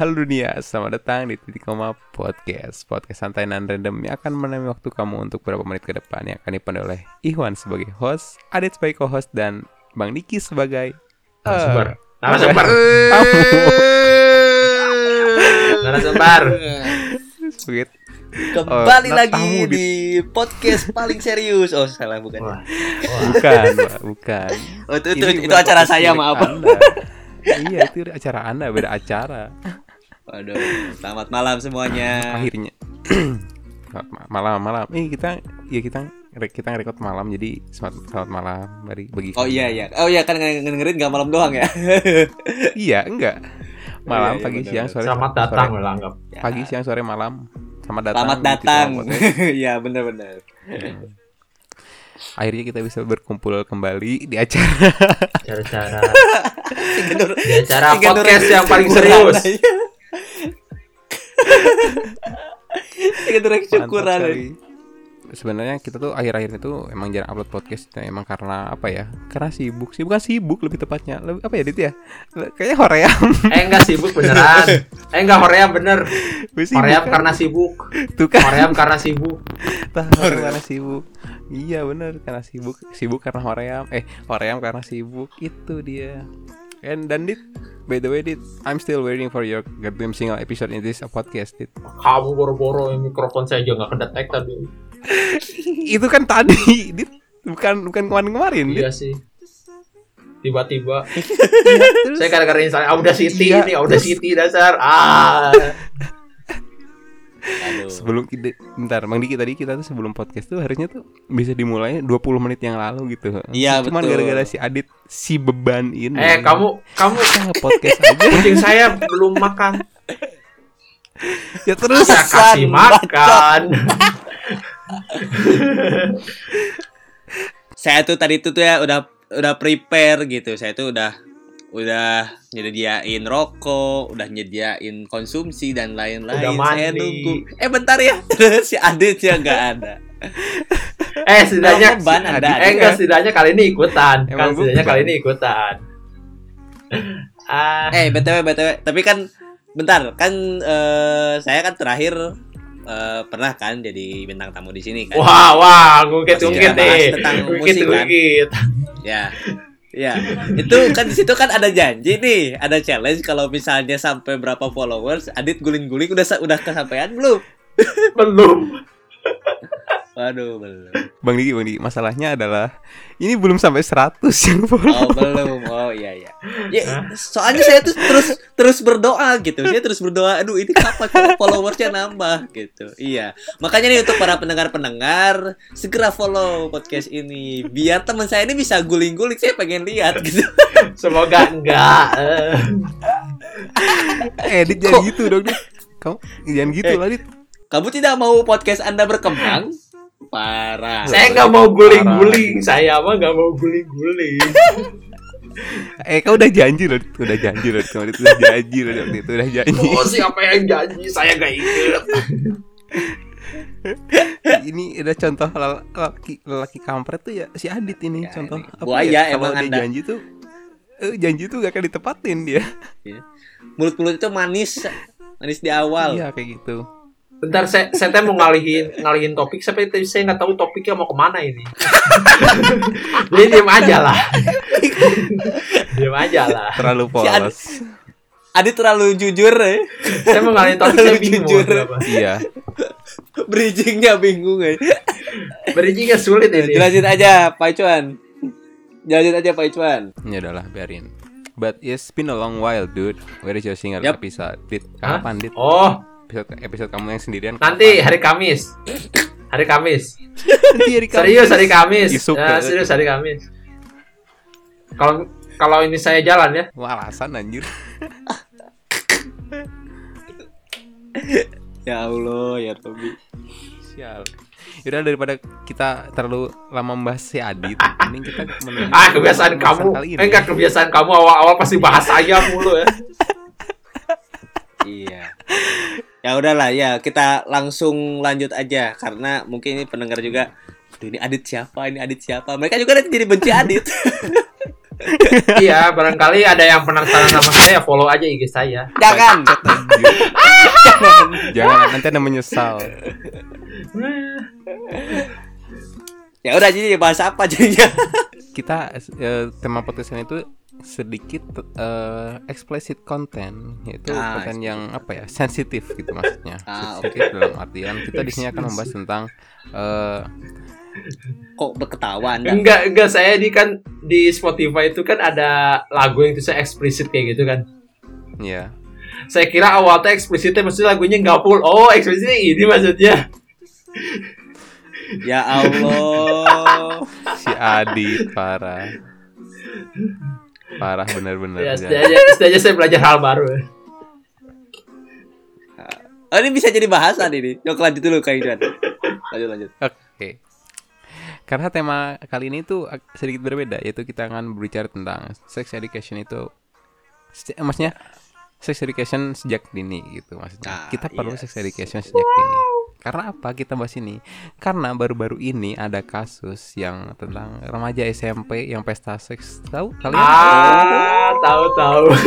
Halo dunia, selamat datang di Titik Koma Podcast Podcast santai dan random yang akan menemani waktu kamu untuk beberapa menit ke depan Yang akan dipandu oleh Ikhwan sebagai host, Adit sebagai co-host, dan Bang Diki sebagai Narasumber. eh, Narasumber. Narasumber. sebagai Kembali Oh, lagi di- di podcast paling serius. Oh, salah bukan. Wah, Bukan, Pak, bukan Oh, itu itu, itu acara saya, maaf. Iya, itu acara Anda, beda acara Waduh, selamat malam semuanya. Akhirnya Malam-malam Eh, kita, ya kita kita ngerekord malam jadi selamat, selamat malam bagi bagi Oh iya iya. Oh iya kan nge- dengerin nggak malam doang ya. iya enggak malam iya, iya, pagi siang sore Selamat sore- datang anggap. Ya. pagi siang sore malam selamat datang Selamat datang. Iya, benar-benar. akhirnya kita bisa berkumpul kembali di acara Tiga di acara tiga podcast yang paling serius. Durasi Mantap syukuran. sebenarnya kita tuh akhir-akhir itu emang jarang upload podcast nah, emang karena apa ya karena sibuk sih bukan sibuk lebih tepatnya lebih apa ya Dit ya kayaknya hoream Eh enggak sibuk beneran. Eh enggak Hoream bener. Hoream kan? karena sibuk. tuh kan Hoream karena sibuk. Tah, hoream karena sibuk iya bener karena sibuk sibuk karena hoream eh hoream karena sibuk itu dia and dan dit by the way dit I'm still waiting for your goddamn single episode in this podcast dit Kamu boro-boro yang mikrofon saya juga nggak kedetek tadi. itu kan tadi dit bukan bukan kemarin-kemarin dit Iya sih. Tiba-tiba Terus- saya kadang-kadang install Audacity Iya, ini Audacity dasar. Ah. Aduh. sebelum kita bentar Bang Diki tadi kita tuh sebelum podcast tuh harusnya tuh bisa dimulai 20 menit yang lalu gitu Iya, cuman gara-gara si Adit si beban ini Eh kamu kamu kita nge-podcast aja kucing saya belum makan. ya terus Saya kasih makan. saya tuh tadi tuh tuh ya udah udah prepare gitu saya tuh udah udah nyediain rokok udah nyediain konsumsi dan lain-lain. Saya nunggu. Eh bentar ya. Si Adit ya nggak ada. Eh setidaknya beban Anda, eh enggak setidaknya kali ini ikutan. Emang kan setidaknya kali ini ikutan. Ah, eh btw btw tapi kan bentar. Kan eh, saya kan terakhir eh, pernah kan jadi bintang tamu di sini kan? Wah wah ngungkit ngungkit nih. tentang Ngungkit musik, kan? Ya. Ya, itu kan di situ kan ada janji nih, ada challenge kalau misalnya sampai berapa followers, Adit guling-guling udah udah kesampaian belum? Belum. Waduh, belum. Bang Diki Bang Diki masalahnya adalah ini belum sampai 100 yang follow Oh, belum. Oh, iya iya. Ya, soalnya saya tuh terus terus berdoa gitu. Saya terus berdoa, aduh ini kapan followersnya nambah gitu. Iya. Makanya nih untuk para pendengar-pendengar, segera follow podcast ini biar teman saya ini bisa guling-guling. Saya pengen lihat gitu. Semoga enggak. Eh. Eh, jangan gitu dong, Dit. Kamu jangan gitu Eh. lah, Dit. Kamu tidak mau podcast Anda berkembang? Parah. Saya nggak mau guling-guling. Saya mah nggak mau guling-guling. Eh, kau udah janji loh, udah janji loh. Dit. udah janji loh, Dit. udah janji. Oh siapa yang janji? Saya nggak inget. ini ada contoh lel- lelaki lelaki kampret tuh ya si Adit ini Ya, contoh ini apa buaya ya, emang kalau dia Anda. janji tuh eh, janji tuh gak akan ditepatin dia Mulut-mulut itu manis, manis di awal. iya kayak gitu Bentar, saya, saya teh mau ngalihin ngalihin topik. Tapi tadi saya nggak tahu topiknya mau ke mana ini. Jadi diem aja lah. diem aja lah. terlalu Si polos Adit terlalu jujur ya. Saya mau ngalihin topik saya bingung. Jujur. iya Bridgingnya bingung ya. Bridgingnya sulit ini. Jelasin aja, Pak Icuan. Jelasin aja, Pak Icuan. ya udahlah biarin but it's been a long while dude where is your single Yap. episode dit kapan dit Oh, episode episode kamu yang sendirian nanti kapan? hari Kamis. Hari Kamis. nanti hari Kamis. Serius hari Kamis. Ya, serius hari Kamis. Kalau kalau ini saya jalan ya. wah alasan anjir Ya Allah, ya Robi. sial Yaudah daripada kita terlalu lama membahas si Adit Mending kita Ah, kebiasaan kamu. kali ini. Eh, enggak kebiasaan kamu awal-awal pasti bahas saya mulu ya. Iya. Ya udahlah ya, kita langsung lanjut aja karena mungkin ini pendengar juga "Aduh, ini Adit siapa? Ini Adit siapa? Mereka juga nanti jadi benci Adit. iya, barangkali ada yang penasaran sama saya, follow aja IG saya. Jangan. Jangan nanti anda menyesal. ya udah jadi bahas apa jadinya? Kita eh, tema podcast ini itu sedikit eh, explicit content yaitu Ah, konten yang apa ya sensitif gitu maksudnya Ah, sensitif dalam artian kita di sini akan membahas tentang eh, Kok berketawa Anda? Enggak, enggak saya ini kan di Spotify itu kan ada lagu yang tulisnya eksplisit kayak gitu kan. ya Saya kira awalnya eksplisitnya maksudnya lagunya nggak full. Oh, eksplisitnya ini maksudnya. Ya Allah. si Adit parah parah bener-bener Ya, ya. setidaknya, setidaknya saya belajar hal baru. Oh, ini bisa jadi bahasan ini. Yuk lanjut dulu Kak Iwan. Lanjut lanjut. Oke. Karena tema kali ini tuh sedikit berbeda, yaitu kita akan berbicara tentang sex education itu, maksudnya sex education sejak dini gitu maksudnya. Ah, kita perlu yes. sex education sejak dini. Karena apa kita bahas ini? Karena baru-baru ini ada kasus yang tentang remaja SMP yang pesta seks. Tahu kalian? Ah, tahu tahu.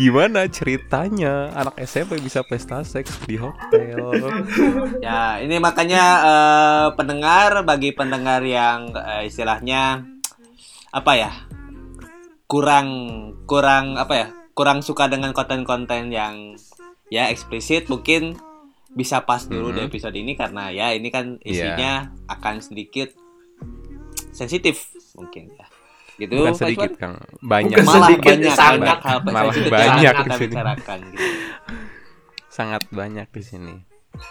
Gimana ceritanya anak SMP bisa pesta seks di hotel? Ya, ini makanya eh, pendengar bagi pendengar yang eh, istilahnya apa ya? kurang kurang apa ya? kurang suka dengan konten-konten yang ya eksplisit mungkin bisa pas dulu di Mhm. episode ini karena ya ini kan isinya akan sedikit sensitif mungkin ya. Gitu. Bukan sedikit? Kang. Banyak. Bukan malah sedikit, banyak sangat. banyak hal Malah sensitif banyak yang di kita sini. bicarakan gitu. Sangat banyak di sini.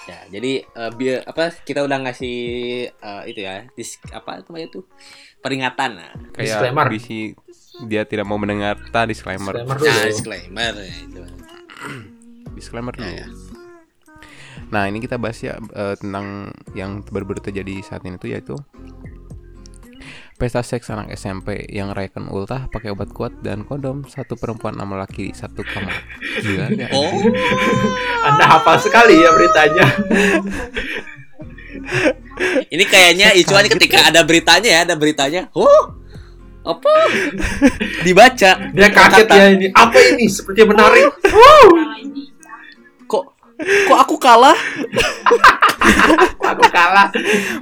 Ya, jadi eh, biar apa kita udah ngasih eh, itu ya, dis, apa namanya tuh peringatan nah. Kayak Disclaimer. bisi dia tidak mau mendengar ta disclaimer. Disclaimer Nah, disclaimer ya, itu. Disclaimer dulu. Ya, ya. Nah, ini kita bahas ya eh, tentang yang baru-baru terjadi saat ini tuh yaitu pesta seks anak SMP yang rayakan ultah pakai obat kuat dan kondom satu perempuan sama laki satu kamar. Gila nggak? Oh, Anda hafal sekali ya beritanya. ini kayaknya Icuan ketika ada beritanya ya, ada beritanya. Oh, apa? Dibaca. Dia kaget ya ini. Apa ini? Sepertinya menarik. Kok kok aku kalah? Aku kalah.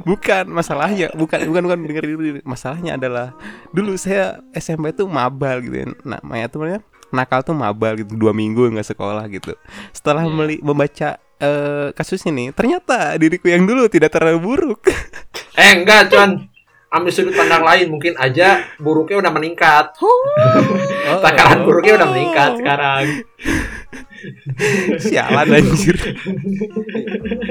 Bukan masalahnya, bukan bukan bukan denger dulu. Masalahnya adalah dulu saya SMP tuh mabal gitu ya. Namanya tuh namanya nakal tuh mabal gitu dua minggu nggak sekolah gitu. Setelah meli- membaca eh, kasus ini, ternyata diriku yang dulu tidak terlalu buruk. Eh enggak, cuan. Ambil sudut pandang lain, mungkin aja buruknya udah meningkat. Oh, Takaran buruknya udah meningkat sekarang. Sialan anjir.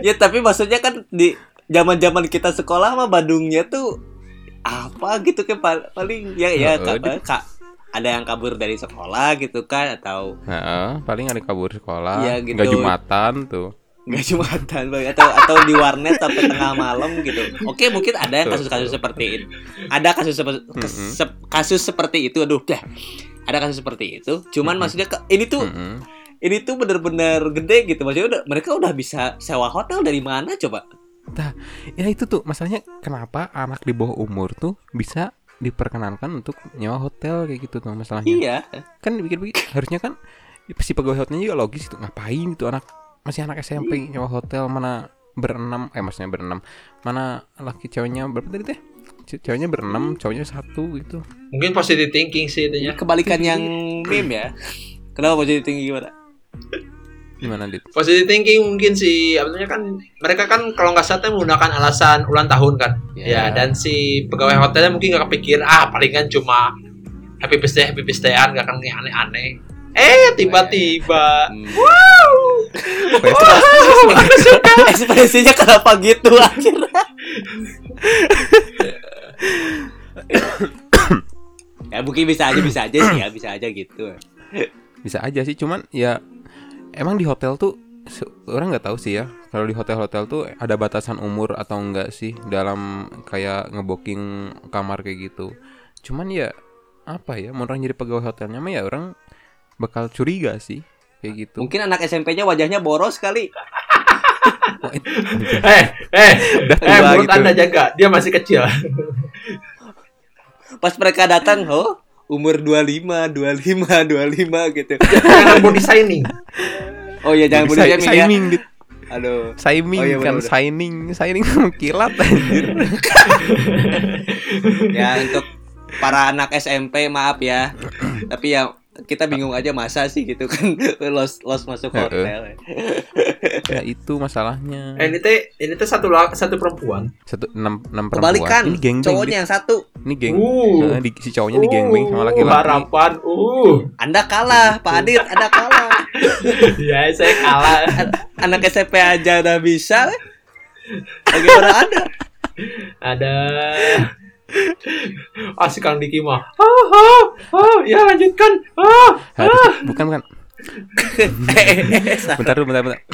Ya tapi maksudnya kan di zaman-zaman kita sekolah mah Bandungnya tuh apa gitu kan pal- paling ya ya Heeh, ka- ka- ada yang kabur dari sekolah gitu kan atau Nah, paling ada kabur sekolah, Iya, gitu. nggak jumatan tuh. nggak jumatan Bang. atau atau di warnet sampai tengah malam gitu. Oke, mungkin ada yang kasus-kasus seperti itu. Ada kasus sepe- kes- Mm-mm. sep- kasus seperti itu. Aduh, dah. Ada kasus seperti itu. Cuman Mm-mm. maksudnya ke- ini tuh Mm-mm. Ini tuh bener-bener gede gitu. Maksudnya udah mereka udah bisa sewa hotel dari mana coba? Ya itu tuh masalahnya kenapa anak di bawah umur tuh bisa diperkenankan untuk nyewa hotel kayak gitu tuh masalahnya. Iya. Kan pikir-pikir harusnya kan si pegawai hotelnya juga logis itu ngapain itu anak masih anak SMP nyewa hotel mana berenam eh maksudnya berenam mana laki ceweknya berapa tadi teh ceweknya berenam cowoknya satu gitu Mungkin positive thinking sih Ini itunya. kebalikan yang meme ya. Kenapa jadi tinggi gimana? Gimana dit Positive thinking mungkin sih, artinya kan mereka kan kalau nggak salah menggunakan alasan ulang tahun kan. Ya. Ya, dan si pegawai hotelnya mungkin nggak kepikir ah palingan cuma happy birthday happy birthdayan nggak akan aneh-aneh. Eh tiba-tiba, Hmm. Pesta- Ekspresinya kenapa gitu akhirnya? ya mungkin bisa aja bisa aja sih ya bisa aja gitu. bisa aja sih cuman ya emang di hotel tuh se- orang nggak tahu sih ya kalau di hotel-hotel tuh ada batasan umur atau enggak sih dalam kayak ngebooking kamar kayak gitu cuman ya apa ya mau orang jadi pegawai hotelnya mah ya orang bakal curiga sih kayak gitu Mungkin anak SMP-nya wajahnya boros kali. Eh eh Udah eh menurut gitu. anda jaga dia masih kecil. pas mereka datang, oh umur 25, 25, 25 gitu. Jangan body signing. Oh iya jangan Jadi boleh say- jamming ya. Signing dit. Aduh. Signing Oh, iya, kan signing, signing kilat anjir. Ya untuk para anak SMP maaf ya. Tapi ya kita bingung aja masa sih gitu kan los los masuk hotel. ya itu masalahnya. Eh, ini teh ini teh satu satu perempuan. Satu enam enam perempuan. Kebalikan, Ini geng cowoknya yang satu. Ini geng. Uh. Di, si cowoknya di gangbang sama Uh, laki-laki. Harapan. Uh. Anda kalah, Pak Adit, Anda kalah. ya, saya kalah. An- Anak SMP aja udah bisa. Bagaimana Anda? Ada Ah, si Kang Diki mah. Ah, ah, ah, ya lanjutkan. Ah, Harus- bukan bukan. Eh, Bentar dulu, bentar bentar.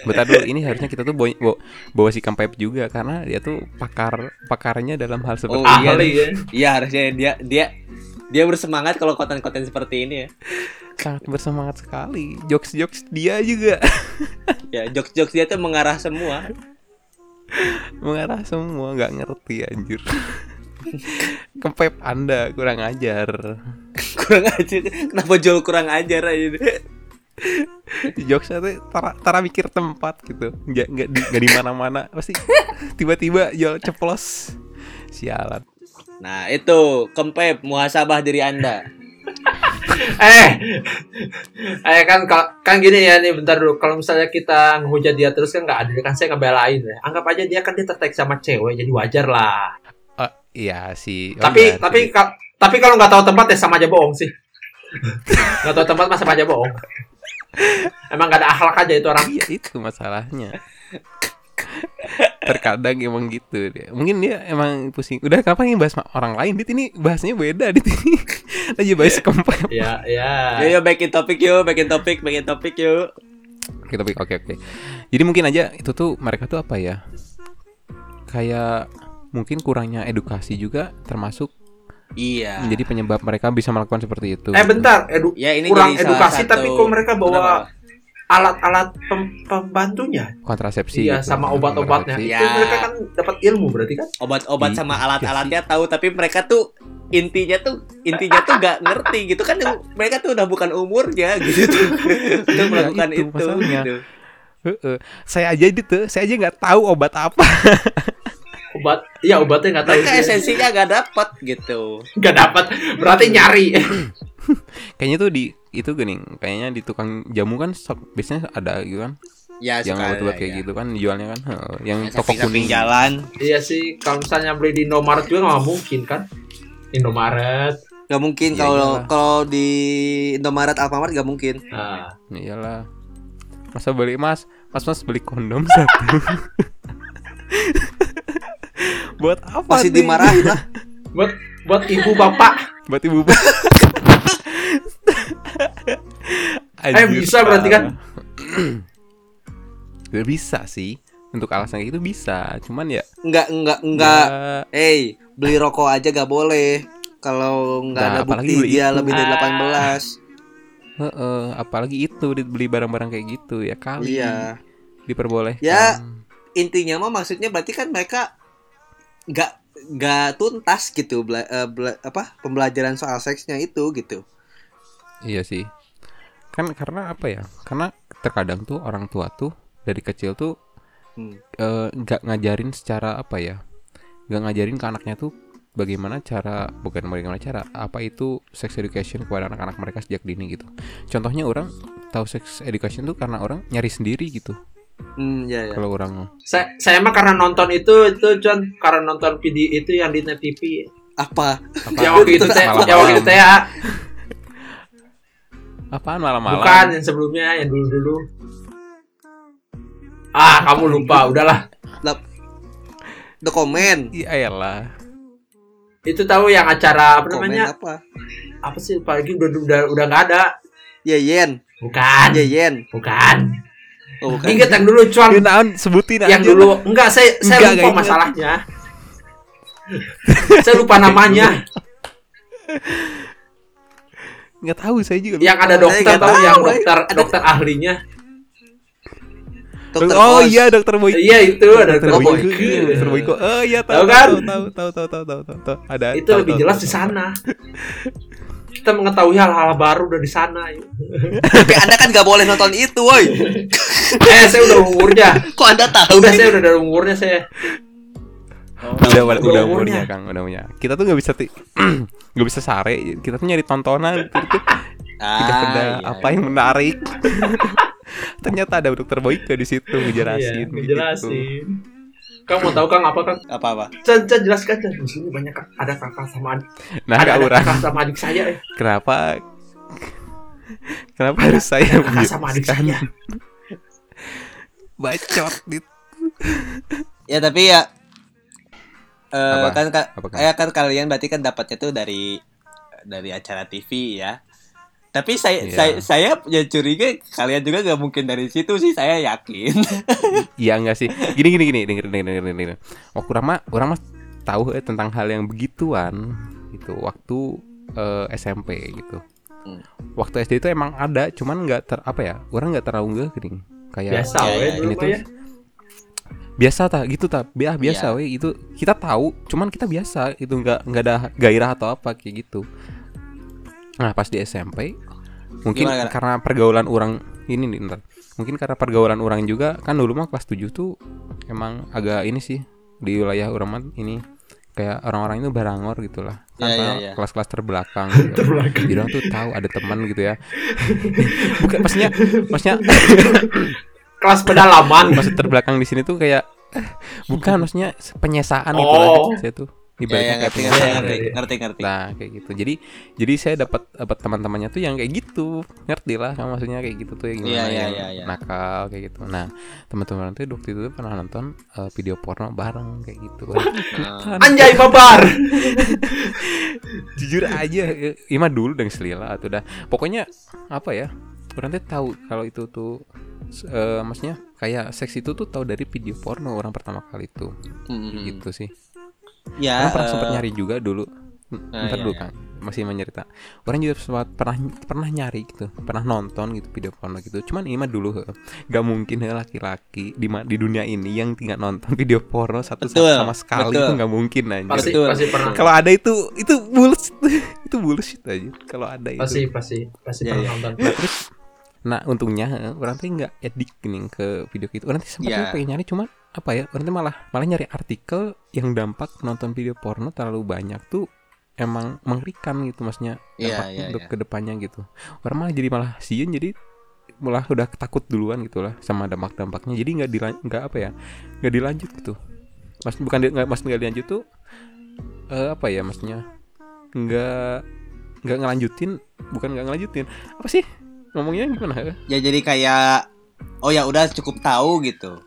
bentar dulu, ini harusnya kita tuh bawa, bawa, bawa si Kampep juga karena dia tuh pakar pakarnya dalam hal seperti Oh, iya. ahli ya. Iya harusnya dia dia dia bersemangat kalau konten-konten seperti ini ya. sangat bersemangat sekali. Jokes-jokes dia juga Ya jokes-jokes dia tuh mengarah semua. Mengarah semua nggak ngerti anjir. Kempep Anda kurang ajar. kurang ajar. Kenapa Jol kurang ajar aja? Jokesnya tuh tara, tara mikir tempat gitu. Nggak nggak di, nggak di mana-mana. Pasti tiba-tiba jual ceplos. Sialan. Nah itu kempep muhasabah diri anda. Eh, eh kan kan gini ya nih bentar dulu. Kalau misalnya kita ngehujat dia terus kan nggak adil kan saya ngebelain ya. Anggap aja dia kan dia tertarik sama cewek jadi wajar lah. Oh, iya sih. Oh, tapi iya tapi sih. ka- tapi kalau nggak tahu tempat ya sama aja bohong sih. Nggak tahu tempat mah sama aja bohong. Emang nggak ada akhlak aja itu orang. Iya itu masalahnya. Terkadang emang gitu dia. Mungkin dia emang pusing. Udah kenapa nih bahas orang lain? Dit ini bahasnya beda dit ini. Lagi bahas kempep. Ya ya. Yo yo backin topik yo, backin topik, backin topik yo. Oke, tapi oke oke. Jadi mungkin aja itu tuh mereka tuh apa ya? Kayak mungkin kurangnya edukasi juga termasuk Iya. menjadi penyebab mereka bisa melakukan seperti itu. Eh bentar, edu Ya ini kurang edukasi satu- tapi kok mereka bawa Kenapa? Alat-alat pem- pembantunya. kontrasepsi Iya, gitu. sama obat-obatnya. Ya. Itu mereka kan dapat ilmu berarti kan? Obat-obat Iya sama alat-alatnya tahu tapi mereka tuh intinya tuh intinya tuh gak ngerti gitu kan mereka tuh udah bukan umurnya gitu tuh untuk melakukan itu itu, gitu. Heeh. Saya aja gitu, saya aja nggak tahu obat apa. Obat, iya obatnya nggak tahu. mereka esensinya gak dapet gitu Nggak dapat, berarti nyari. Kayaknya tuh di itu gini, kayaknya di tukang jamu kan sok- biasanya ada gitu kan. ya yang obat-obat ada, kayak ya. gitu kan dijualnya kan. Heeh, yang Yang toko kuning. jalan iya sih, kalau misalnya beli di Indomaret juga nggak mungkin kan? Indomaret. Gak mungkin Iya, kalau iyalah. kalau di Indomaret Alfamart gak mungkin. Nah, Iyalah. Masa beli Mas? Mas Mas beli kondom satu. Buat apa Masih nih? dimarahin lah. buat buat ibu bapak. Buat ibu Eh, bisa berarti kan? Gak bisa sih. Untuk alasan kayak gitu bisa. Cuman ya Enggak enggak enggak. ya, Eh, beli rokok aja gak boleh. Kalau nggak Nah, ada bukti beli dia itu. lebih dari Ah. 18. heeh, apalagi itu dibeli barang-barang kayak gitu ya kali Iya. diperbolehkan. Ya. Intinya mah maksudnya berarti kan mereka nggak nggak tuntas gitu bela- eh, bela- apa pembelajaran soal seksnya itu gitu. Iya sih. Kan karena apa ya? Karena terkadang tuh orang tua tuh dari kecil tuh Hmm. eh, nggak ngajarin secara apa ya? Nggak ngajarin ke anaknya tuh bagaimana cara bukan bagaimana cara apa itu sex education kepada anak-anak mereka sejak dini gitu. Contohnya orang tahu sex education tuh karena orang nyari sendiri gitu. Hmm, ya ya. Kalau orang Saya saya mah karena nonton itu itu John karena nonton video itu yang di net TV. Apa? apa, Yang waktu itu teh, Malam-malam. yang waktu itu teh ya. Apaan malam-malam? Bukan yang sebelumnya, yang dulu-dulu. Ah, kamu lupa, udahlah. Dokumen. Iya lah. Itu tahu yang acara apa Komen namanya? apa? Apa sih pagi udah udah udah nggak ada. Yeyen. Bukan, Yeyen. bukan. Oh, bukan. Ingat yang dulu cuan Ya, naon, sebutin yang aja. dulu enggak saya saya Enggak, lupa enggak masalahnya. saya lupa namanya. nggak tahu saya juga yang ada dokter tahu yang dokter dokter ahlinya. Dokter oh iya dokter boy iya itu ada dokter Boyko dokter boy oh, iya, oh iya tahu, kan? tahu tahu tahu tahu tahu tahu, ada itu lebih jelas di sana. Kita mengetahui hal-hal baru dari sana tapi anda kan gak boleh nonton itu woi. Eh saya udah umurnya. Kok anda tahu? Udah saya udah dari umurnya saya udah udah, Udah udah umurnya. kang udah umurnya kita tuh nggak bisa ti- nggak bisa sare kita tuh nyari tontonan gitu, gitu. tidak Ah, ada iya, apa yang menarik ternyata ada dokter Boyke di situ ngejelasin Iya, gitu. ngejelasin. Kang mau tahu Kang apa Kang? Apa-apa? Chan, Chan jelaskan Chan. Di sini banyak Kang. ada kakak sama adik. nah ada, ada orang kakak sama adik saya. eh. kenapa kenapa harus saya Ada kakak sama adik saya. bacot gitu Ya tapi ya eh Apa? kan ka- Apa, Kang? kayak kan kalian berarti kan dapatnya tuh dari dari acara TV ya. Tapi saya Iya. saya saya ya curiga kalian juga gak mungkin dari situ sih saya yakin. Iya enggak sih. Gini gini gini, denger denger denger denger. Waktu orang mah orang mah tahu eh, tentang hal yang begituan gitu waktu eh, SMP gitu. Hmm. Waktu SD itu emang ada, cuman nggak ter apa ya? Orang nggak terlalu nggak gini. Kayak Biasa we iya, dulu ini tuh ya. Biasa tak gitu tak biasa biasa Iya. we itu kita tahu cuman kita biasa itu nggak nggak ada gairah atau apa kayak gitu nah pas di SMP mungkin Gimana, karena pergaulan orang ini nih ntar mungkin karena pergaulan orang juga kan dulu mah kelas 7 tuh emang agak ini sih di wilayah orang mah ini kayak orang-orang itu barangor gitu lah kan karena iya, iya. kelas-kelas terbelakang gitu. Terbelakang. jadi orang tuh tahu ada teman gitu ya bukan maksudnya maksudnya Kelas pedalaman. maksud terbelakang di sini tuh kayak eh, bukan maksudnya penyesaan gitu Oh. lah saya tuh ya, ibaratnya ya, kayak ngerti, ngerti, ngerti, ngerti, ngerti. nah kayak gitu jadi jadi saya dapat dapat teman-temannya tuh yang kayak gitu ngerti lah kan maksudnya kayak gitu tuh yang gimana Iya, iya, yang iya, iya. nakal kayak gitu nah teman-teman tuh waktu itu pernah nonton eh, video porno bareng kayak gitu Ikutan. Anjay babar. jujur aja Ima dulu dan selila atau udah pokoknya apa ya tuh tahu kalau itu tuh eh, maksudnya kayak seks itu tuh tahu dari video porno orang pertama kali itu Hmm, gitu sih Ya, Orang pernah eh, sempat nyari juga dulu. Ah, Ntar iya, dulu iya. kan, masih mencerita. Orang juga sempat pernah pernah nyari gitu, pernah nonton gitu video porno gitu. Cuman ini mah dulu, he. gak mungkin laki-laki di ma- di dunia ini yang tidak nonton video porno satu Betul, sama sekali betul. itu nggak mungkin aja. Pasti pasti pernah. Kalau ada itu itu bullshit, itu bullshit aja. Kalau ada itu. Pasti pasti pasti Iya, pernah nonton. Nah, terus Nah untungnya orang tuh nggak edik nih ke video itu. Orang tuh sempat Iya. pengen nyari cuman apa ya? Orang tuh malah malah nyari artikel yang dampak nonton video porno terlalu banyak tuh emang mengerikan gitu maksudnya Iya, dampak iya, untuk iya. ke depannya gitu. Orang malah jadi malah sieun jadi malah udah takut duluan gitu lah sama dampak-dampaknya. Jadi nggak dilan nggak apa ya nggak dilanjut gitu. Mas bukan nggak mas nggak dilanjut tuh eh, apa ya maksudnya nggak nggak ngelanjutin bukan nggak ngelanjutin apa sih ngomongnya gimana ya jadi kayak oh ya udah cukup tahu gitu.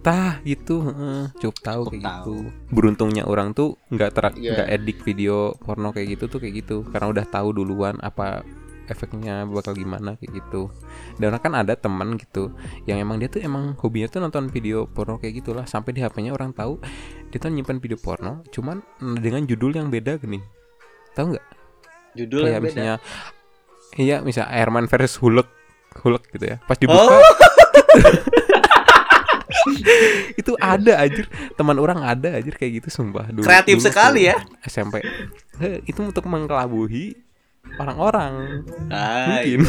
tah gitu heeh, cukup tahu Cukup kayak tahu. gitu beruntungnya orang tuh nggak ter Iya. nggak edik video porno kayak gitu tuh kayak gitu karena udah tahu duluan apa efeknya bakal gimana kayak gitu dan orang kan ada teman gitu yang emang dia tuh emang hobinya tuh nonton video porno kayak gitulah sampai di HP-nya orang tahu dia tuh nyimpan video porno cuman dengan judul yang beda gini tahu nggak Judul kayak yang beda. Iya misalnya Airman versus Hulk Hulk gitu ya pas dibuka Oh, itu ada anjir teman orang ada anjir kayak gitu sumpah dulu kreatif dulu sekali tuh ya. SMP itu untuk mengkelabuhi orang-orang Ah, mungkin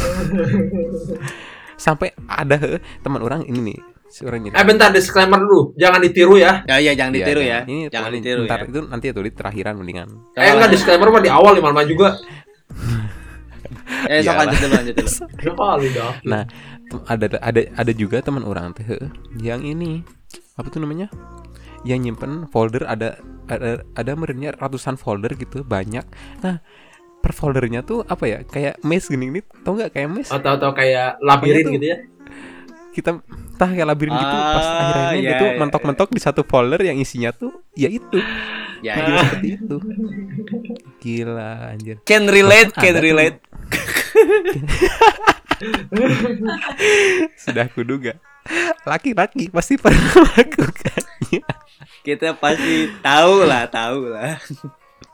sampai ada teman orang ini nih si orang Eh bentar disclaimer dulu, jangan ditiru ya. Ya ya jangan Iya, ditiru iya. ya. Ini jangan ditiru ntar ya. itu nanti itu di terakhiran mendingan. Eh enggak disclaimer mah di awal di mana juga. Eh, sok lanjut dulu lanjut dulu. Nah, ada ada ada juga teman orang teh eh, yang ini apa tuh namanya? Yang nyimpen folder ada ada ada merenya ratusan folder gitu banyak. Nah, per foldernya tuh apa ya? Kayak maze gini nih, tau nggak kayak maze? Atau-atau kayak labirin gitu ya. Kita tah kayak labirin gitu pas Ah, akhirnya iya, gitu iya, mentok-mentok di satu folder yang isinya tuh ya itu Ya, ya. seperti itu. Gila anjir. Can relate, Bahkan can relate. Sudah kuduga. Laki-laki pasti pernah melakukannya. Kita pasti tahu lah, tahu lah.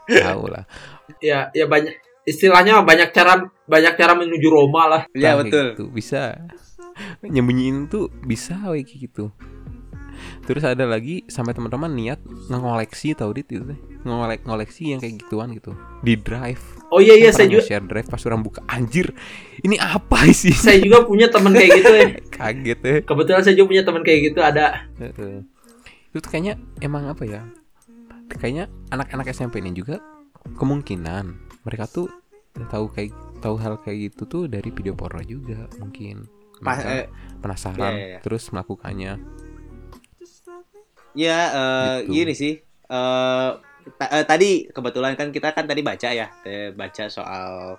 Tahu lah. Ya ya banyak istilahnya banyak cara banyak cara menuju Roma lah. Iya Nah, betul. gitu. Bisa. nyembunyiin tuh bisa kayak gitu terus ada lagi sampai teman-teman niat ngoleksi tau dit itu ngolek ngoleksi yang kayak gituan gitu di drive Oh iya iya Kan saya juga nge-share drive pas orang buka anjir ini apa sih saya juga punya teman kayak gitu ya. kaget ya Kebetulan saya juga punya teman kayak gitu ada. Heeh. itu tuh kayaknya emang apa ya kayaknya anak-anak SMP ini juga kemungkinan mereka tuh tahu kayak tahu hal kayak gitu tuh dari video porno juga mungkin Pas, eh, penasaran iya, iya, iya. terus melakukannya ya eh, Gitu. gini sih. Eh, ta- eh, tadi kebetulan kan kita kan tadi baca ya, baca soal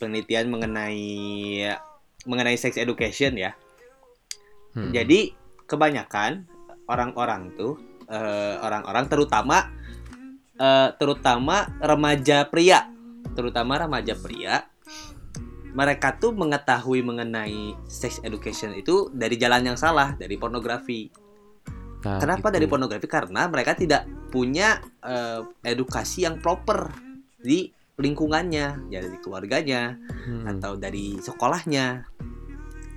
penelitian mengenai mengenai sex education ya. Hmm. Jadi kebanyakan orang-orang tuh eh, orang-orang terutama eh, terutama remaja pria, terutama remaja pria mereka tuh mengetahui mengenai sex education itu dari jalan yang salah, dari pornografi. Nah, Kenapa gitu. dari pornografi? Karena mereka tidak punya eh, edukasi yang proper di lingkungannya, ya dari keluarganya Hmm. atau dari sekolahnya.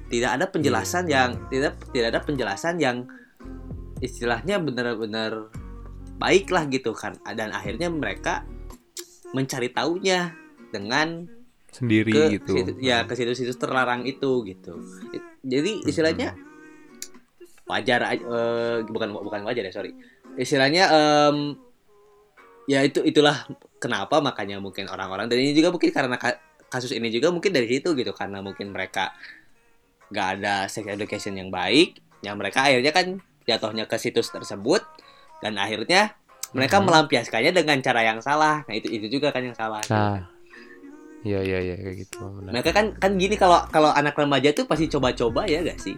Tidak ada penjelasan Iya. yang tidak tidak ada penjelasan yang istilahnya benar-benar baik lah gitu kan. Dan akhirnya mereka mencari taunya dengan sendiri ke gitu situ- ya ke situs-situs terlarang itu gitu. It- Jadi istilahnya wajar aj- eh, bukan bukan wajar ya sorry. Istilahnya em, ya itu itulah kenapa makanya mungkin orang-orang dan ini juga mungkin karena ka- kasus ini juga mungkin dari situ gitu karena mungkin mereka nggak ada sex education yang baik, yang mereka akhirnya kan jatuhnya ke situs tersebut dan akhirnya mereka Mhm. melampiaskannya dengan cara yang salah. Nah itu itu juga kan yang salah. nah iya iya iya kayak gitu benar Mereka kan kan gini kalau kalau anak remaja tuh pasti coba-coba ya gak sih?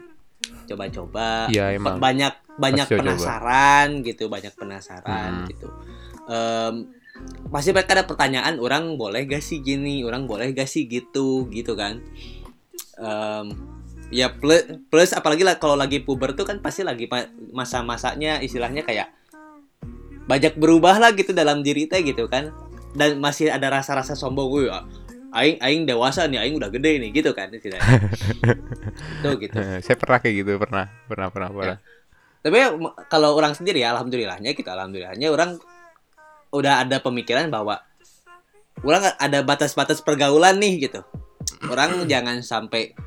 Coba-coba. Ba- emang Banyak banyak Pasti penasaran gitu, banyak penasaran Hmm. gitu. Em, pasti mereka ada pertanyaan, orang boleh gak sih gini, orang boleh gak sih gitu, gitu kan? Em, ya plus, plus apalagi lah kalau lagi puber tuh kan pasti lagi ma- masa-masanya istilahnya kayak banyak berubah lah gitu dalam diri teh gitu kan dan masih ada rasa-rasa sombong gue aing aing dewasa nih aing udah gede nih gitu kan istilahnya. Tuh gitu. Saya pernah kayak gitu pernah pernah pernah pernah. Tapi m- kalau orang sendiri ya alhamdulillahnya kita alhamdulillahnya orang udah ada pemikiran bahwa orang ada batas-batas pergaulan nih gitu. Orang jangan sampai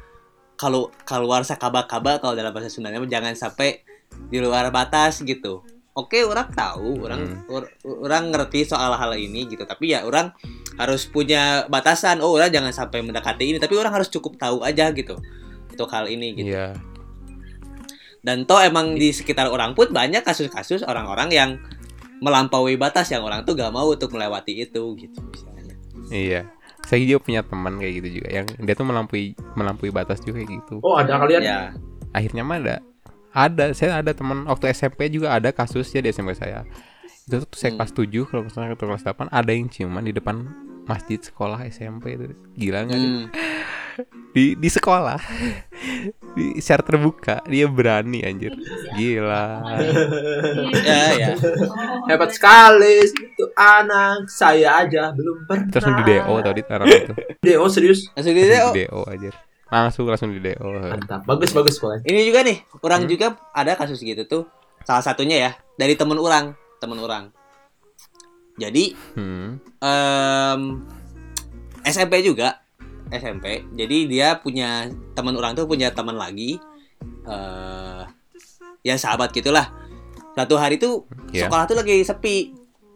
kalau keluar sakaba-kaba kalau dalam bahasa Sundanya jangan sampai di luar batas gitu oke orang tahu orang or- orang ngerti soal hal ini gitu. Tapi ya orang harus punya batasan. Oh orang jangan sampai mendekati ini. Tapi orang harus cukup tahu aja gitu untuk hal ini gitu. Iya. Dan toh emang di sekitar orang pun banyak kasus-kasus orang-orang yang melampaui batas yang orang tuh gak mau untuk melewati itu gitu misalnya. iya. Saya juga punya teman kayak gitu juga yang dia tuh melampaui melampaui batas juga kayak gitu. Oh ada kalian? Ya, akhirnya mah ada ada saya ada teman waktu SMP juga ada kasusnya di SMP saya. Itu tuh saya Hmm. kelas 7 kalau misalnya ke kelas 8 ada yang ciuman di depan masjid sekolah SMP itu. Gila nggak hmm, di di sekolah. Di secara terbuka dia berani anjir. Gila. Ya ya. Hebat sekali itu anak saya aja belum pernah. terus di DO tau di taruh itu. DO serius? Langsung gitu oh, di DO aja langsung langsung di DO Mantap. Bagus bagus pokoknya. ini juga nih, orang Hmm. juga ada kasus gitu tuh. Salah satunya ya dari temen orang, temen orang. Jadi hmm. em, SMP juga SMP jadi dia punya teman orang tuh punya teman lagi eh ya sahabat gitulah satu hari tuh Ya. sekolah tuh lagi sepi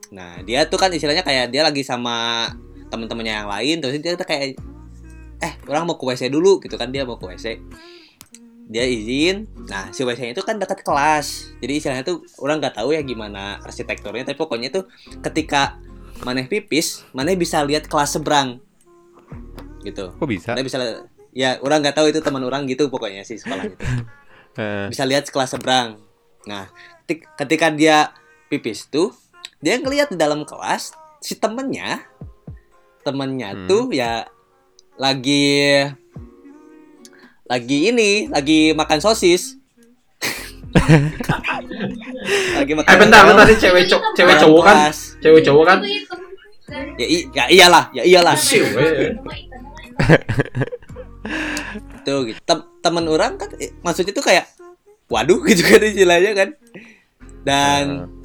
nah dia tuh kan istilahnya kayak dia lagi sama teman-temannya yang lain terus dia tuh kayak eh orang mau ke WC dulu gitu kan dia mau ke WC dia izin. Nah si WC itu kan dekat kelas. Jadi istilahnya tuh orang nggak tahu ya gimana arsitekturnya tapi pokoknya tuh ketika maneh pipis maneh bisa lihat kelas seberang. Gitu. Kok bisa? Maneh bisa ya orang nggak tahu itu teman orang gitu pokoknya sih sekolah itu. Eh, bisa lihat kelas seberang. Nah ketik- ketika dia pipis tuh dia ngelihat di dalam kelas si temennya temennya Hmm. tuh ya lagi lagi ini lagi makan sosis lagi makan Eh bentar bentar nih cewek cowok cewek cowok kan? Cewek cowok kan? ya, i- ya iyalah ya iyalah eh. Tuh gitu. Tem- temen orang kan eh, maksudnya tuh kayak waduh gitu kan istilahnya kan. Dan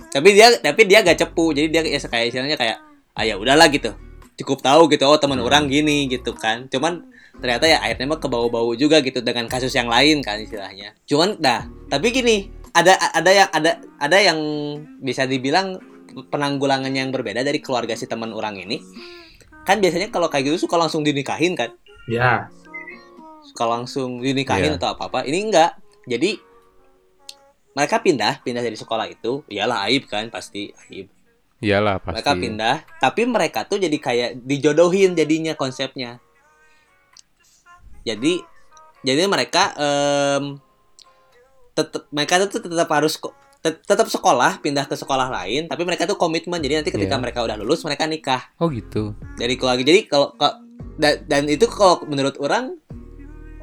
tapi dia tapi dia gak cepu. Jadi dia ya kayak istilahnya kayak ah ya udahlah gitu. Cukup tahu gitu oh teman Hmm. orang gini gitu kan. Cuman ternyata ya akhirnya mah kebau-bau juga gitu dengan kasus yang lain kan istilahnya. Cuman dah, tapi gini, ada ada yang ada ada yang bisa dibilang penanggulangan yang berbeda dari keluarga si teman orang ini. Kan biasanya kalau kayak gitu suka langsung dinikahin kan. Ya, Suka langsung dinikahin Iya. atau apa-apa. Ini enggak. Jadi mereka pindah, pindah dari sekolah itu, iyalah aib kan pasti aib. Iyalah pasti. Mereka pindah, tapi mereka tuh jadi kayak dijodohin jadinya konsepnya. Jadi jadi mereka em tetap mereka tuh tetap harus tet- tetap sekolah, pindah ke sekolah lain, tapi mereka tuh komitmen. Jadi nanti ketika Iya. mereka udah lulus mereka nikah Oh gitu. dari keluarga. Jadi kalau ka- da- dan itu kalau menurut orang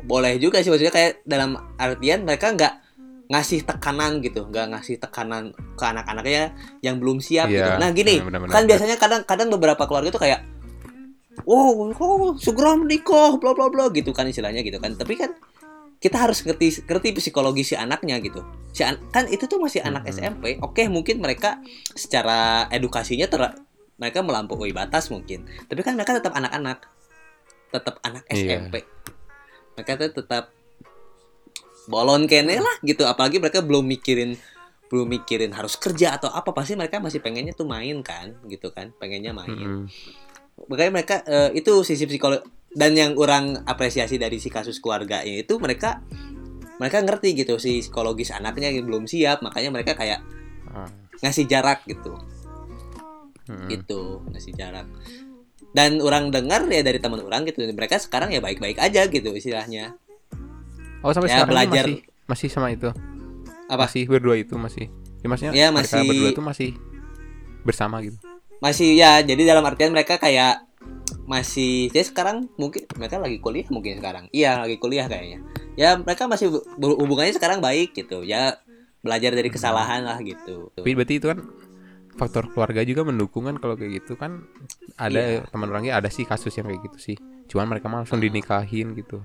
boleh juga sih maksudnya kayak dalam artian mereka nggak ngasih tekanan gitu, nggak ngasih tekanan ke anak-anaknya yang belum siap gitu. Iya, Nah gini, benar-benar. kan biasanya kadang-kadang beberapa keluarga tuh kayak wow oh, segera menikah bla bla bla gitu kan istilahnya gitu kan tapi kan kita harus ngerti ngerti psikologi si anaknya gitu si an- kan itu tuh masih anak Mhm. SMP oke mungkin mereka secara edukasinya ter mereka melampaui batas mungkin tapi kan mereka tetap anak-anak tetap anak Iya. SMP mereka tuh tetap bolon kene lah gitu apalagi mereka belum mikirin belum mikirin harus kerja atau apa pasti mereka masih pengennya tuh main kan gitu kan pengennya main Mm-mm. makanya mereka eh, itu sisi psikolog dan yang orang apresiasi dari si kasus keluarganya itu mereka mereka ngerti gitu si psikologis anaknya yang belum siap makanya mereka kayak Ah. ngasih jarak gitu Mm-mm. gitu ngasih jarak dan orang dengar ya dari teman orang gitu mereka sekarang ya baik-baik aja gitu istilahnya Oh sampai Ya, sekarang belajar. masih masih sama itu. Apa? Masih berdua itu masih. Ya maksudnya Ya, mereka masih- berdua itu masih bersama gitu. masih ya jadi dalam artian mereka kayak masih ya sekarang mungkin mereka lagi kuliah mungkin sekarang iya lagi kuliah kayaknya ya mereka masih bu- bu- hubungannya sekarang baik gitu ya belajar dari kesalahan lah gitu Tapi berarti itu kan faktor keluarga juga mendukung kan kalau kayak gitu kan ada Iya. teman orangnya ada sih kasus yang kayak gitu sih. Cuman mereka malah langsung Ah. dinikahin gitu.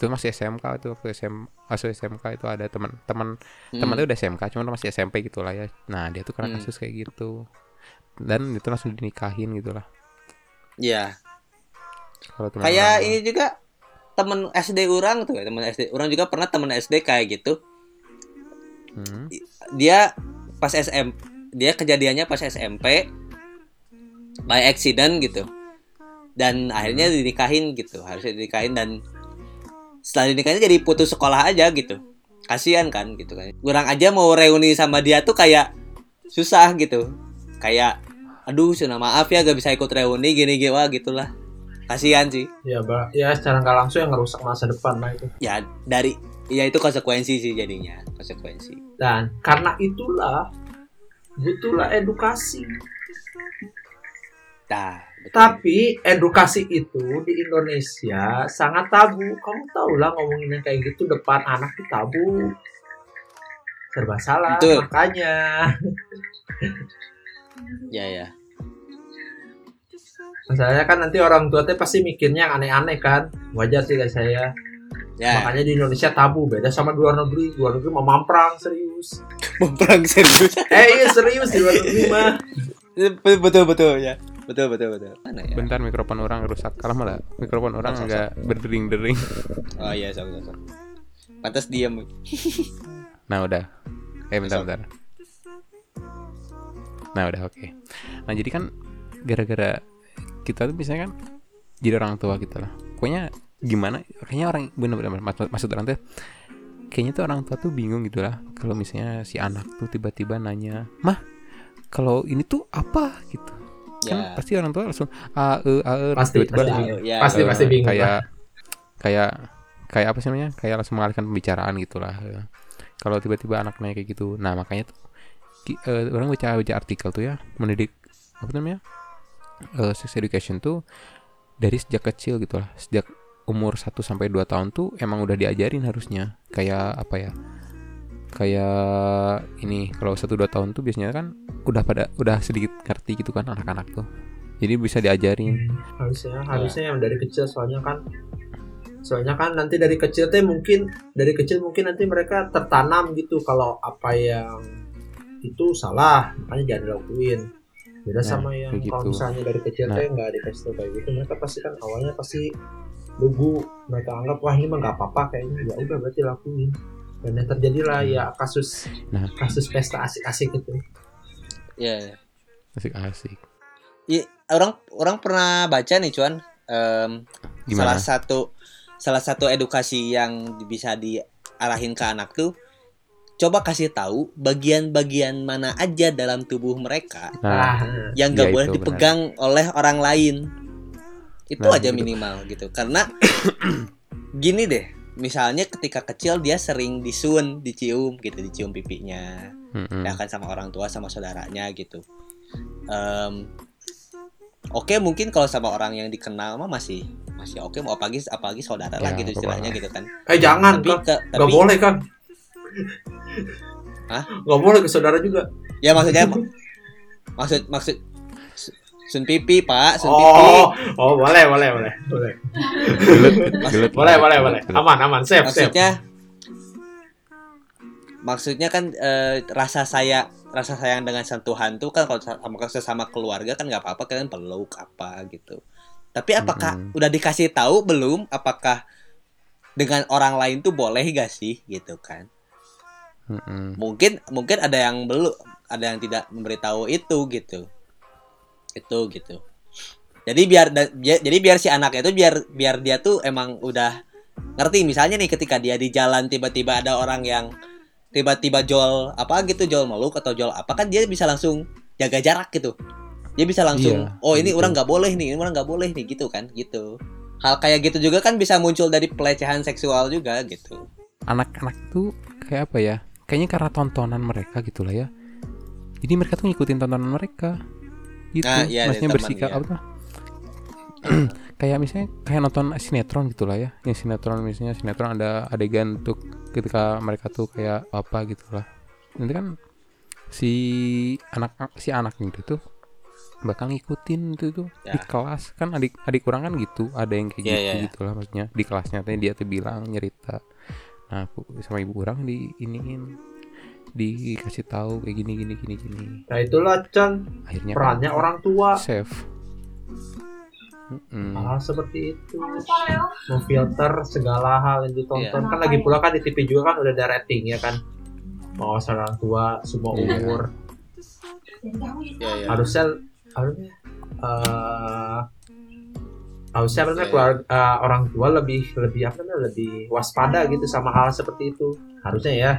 Itu masih SMK itu waktu SM masuk SMK itu ada teman-teman Hmm. temannya udah SMK cuman masih SMP gitu lah ya. Nah, dia tuh kena Hmm. kasus kayak gitu. Dan itu langsung dinikahin gitu lah. ya Kalau teman kayak orang ini juga temen SD orang tuh temen SD orang juga pernah temen SD kayak gitu. Hmm. dia pas SM dia kejadiannya pas SMP by accident gitu dan akhirnya dinikahin gitu harusnya dinikahin dan setelah dinikahin jadi putus sekolah aja gitu. Kasihan kan gitu kan. Kurang aja mau reuni sama dia tuh kayak susah gitu. Kayak aduh Suna maaf ya gak bisa ikut reuni gini gini wah gitulah. Kasihan sih. Ya, ba- ya secara nggak langsung yang ngerusak masa depan lah itu. ya dari ya itu konsekuensi sih jadinya konsekuensi. Dan karena itulah butuhlah edukasi. nah betul. Tapi edukasi itu di Indonesia sangat tabu. Kamu tahu lah ngomongin yang kayak gitu depan anak itu tabu. Serba salah Betul. makanya. ya ya Masalahnya kan nanti orang tua teh pasti mikirnya yang aneh-aneh kan. Wajar sih guys saya. ya Makanya di Indonesia tabu beda sama di luar negeri. Di luar negeri mau mamprang serius. memperang serius Eh iya serius di luar negeri mah. betul betul ya betul betul betul mana ya Bentar mikrofon orang rusak. Kalau malah mikrofon orang Sok, agak berdering-dering. oh iya sok sok sok pantas diam Nah udah. Eh bentar Sok. bentar. Nah udah oke. Nah jadi kan gara-gara kita tuh misalnya kan jadi orang tua kita lah. Pokoknya gimana? Kayaknya orang bener-bener maksud, maksud orang tuh kayaknya tuh orang tua tuh bingung gitu lah kalau misalnya si anak tuh tiba-tiba nanya mah kalau ini tuh apa gitu kan ya pasti orang tua langsung a e a e Pasti, tiba-tiba pasti. langsung, ya Pasti eh, pasti bingung. lah. kayak kayak kayak apa sih namanya kayak langsung mengalihkan pembicaraan gitulah ya. kalau tiba-tiba anaknya kayak gitu nah makanya tuh ki- eh, orang baca baca artikel tuh ya mendidik apa namanya eh, sex education tuh dari sejak kecil gitu lah sejak umur 1 sampai 2 tahun tuh emang udah diajarin harusnya kayak apa ya kayak ini kalau 1 2 tahun tuh biasanya kan udah pada udah sedikit ngerti gitu kan anak-anak tuh. Jadi bisa diajarin. Hmm, harusnya harusnya yang dari kecil soalnya kan soalnya kan nanti dari kecil teh mungkin dari kecil mungkin nanti mereka tertanam gitu kalau apa yang itu salah makanya jangan dilakuin. Beda Nah, sama yang kayak kalau gitu. misalnya dari kecil Nah. teh nggak dikasih tau kayak gitu mereka pasti kan awalnya pasti lugu mereka anggap wah ini mah nggak apa-apa kayaknya. Ya udah berarti lakuin dan yang terjadilah ya kasus Nah. kasus pesta asik-asik gitu Iya. Asik-asik. Iya, orang orang pernah baca nih cuan Gimana? salah satu salah satu edukasi yang bisa diarahin ke anak tuh coba kasih tahu bagian-bagian mana aja dalam tubuh mereka Nah, ah yang Ya, gak boleh itu dipegang oleh orang lain itu Nah, aja gitu. minimal gitu karena gini deh misalnya ketika kecil dia sering disun dicium gitu dicium pipinya. Mm-mm. ya kan sama orang tua sama saudaranya gitu. Em, oke mungkin kalau sama orang yang dikenal mah masih masih oke mau apalagi apalagi saudara lah Ya, gitu istilahnya gitu kan. Eh jangan tapi kan ke, nggak tapi boleh kan Hah? nggak boleh ke saudara juga. Ya maksudnya maksud maksud su- sun pipi pak sun pipi. oh oh boleh boleh boleh. Boleh Gelet, gelet. boleh boleh boleh. Aman aman. Safe safe. Maksudnya maksudnya kan eh, rasa saya rasa sayang dengan sentuhan tuh kan kalau sama sesama keluarga kan nggak apa-apa kalian peluk apa gitu. Tapi apakah Mm-mm. udah dikasih tahu belum apakah dengan orang lain tuh boleh gak sih gitu kan? Mm-mm. mungkin mungkin ada yang belum ada yang tidak memberitahu itu gitu itu gitu jadi biar bia- jadi biar si anak itu biar biar dia tuh emang udah ngerti misalnya nih ketika dia di jalan tiba-tiba ada orang yang tiba-tiba jual apa gitu jual meluk atau jual apa kan dia bisa langsung jaga jarak gitu dia bisa langsung Iya, oh ini gitu. orang nggak boleh nih ini orang nggak boleh nih gitu kan gitu hal kayak gitu juga kan bisa muncul dari pelecehan seksual juga gitu Anak-anak tuh kayak apa ya? Kayaknya karena tontonan mereka gitu lah ya. Jadi mereka tuh ngikutin tontonan mereka. Gitu. Nah, iya, Maksudnya teman, bersikap iya. apa tuh? kayak misalnya kayak nonton sinetron gitu lah ya. Yang sinetron misalnya sinetron ada adegan tuh ketika mereka tuh kayak apa gitu lah. Nanti kan si anak si anaknya itu tuh bakal ngikutin itu tuh di Ya. kelas kan adik adik kurang kan gitu ada yang kayak Iya, gitu iya, iya. gitu lah maksudnya di kelasnya teh dia tuh bilang nyerita nah aku sama ibu orang di iniin dikasih tahu kayak gini gini gini gini. Nah itulah Chan. Akhirnya perannya orang tua. save. Mm-mm. hal seperti itu. Memfilter segala hal yang ditonton. Iya. kan lagi pula kan di TV juga kan udah ada rating ya kan? Mau orang tua semua Iya. umur. Ya ya harusnya harusnya eh harusnya namanya, Iya. keluarga eh, orang tua lebih lebih apa namanya lebih waspada gitu sama hal seperti itu. Harusnya ya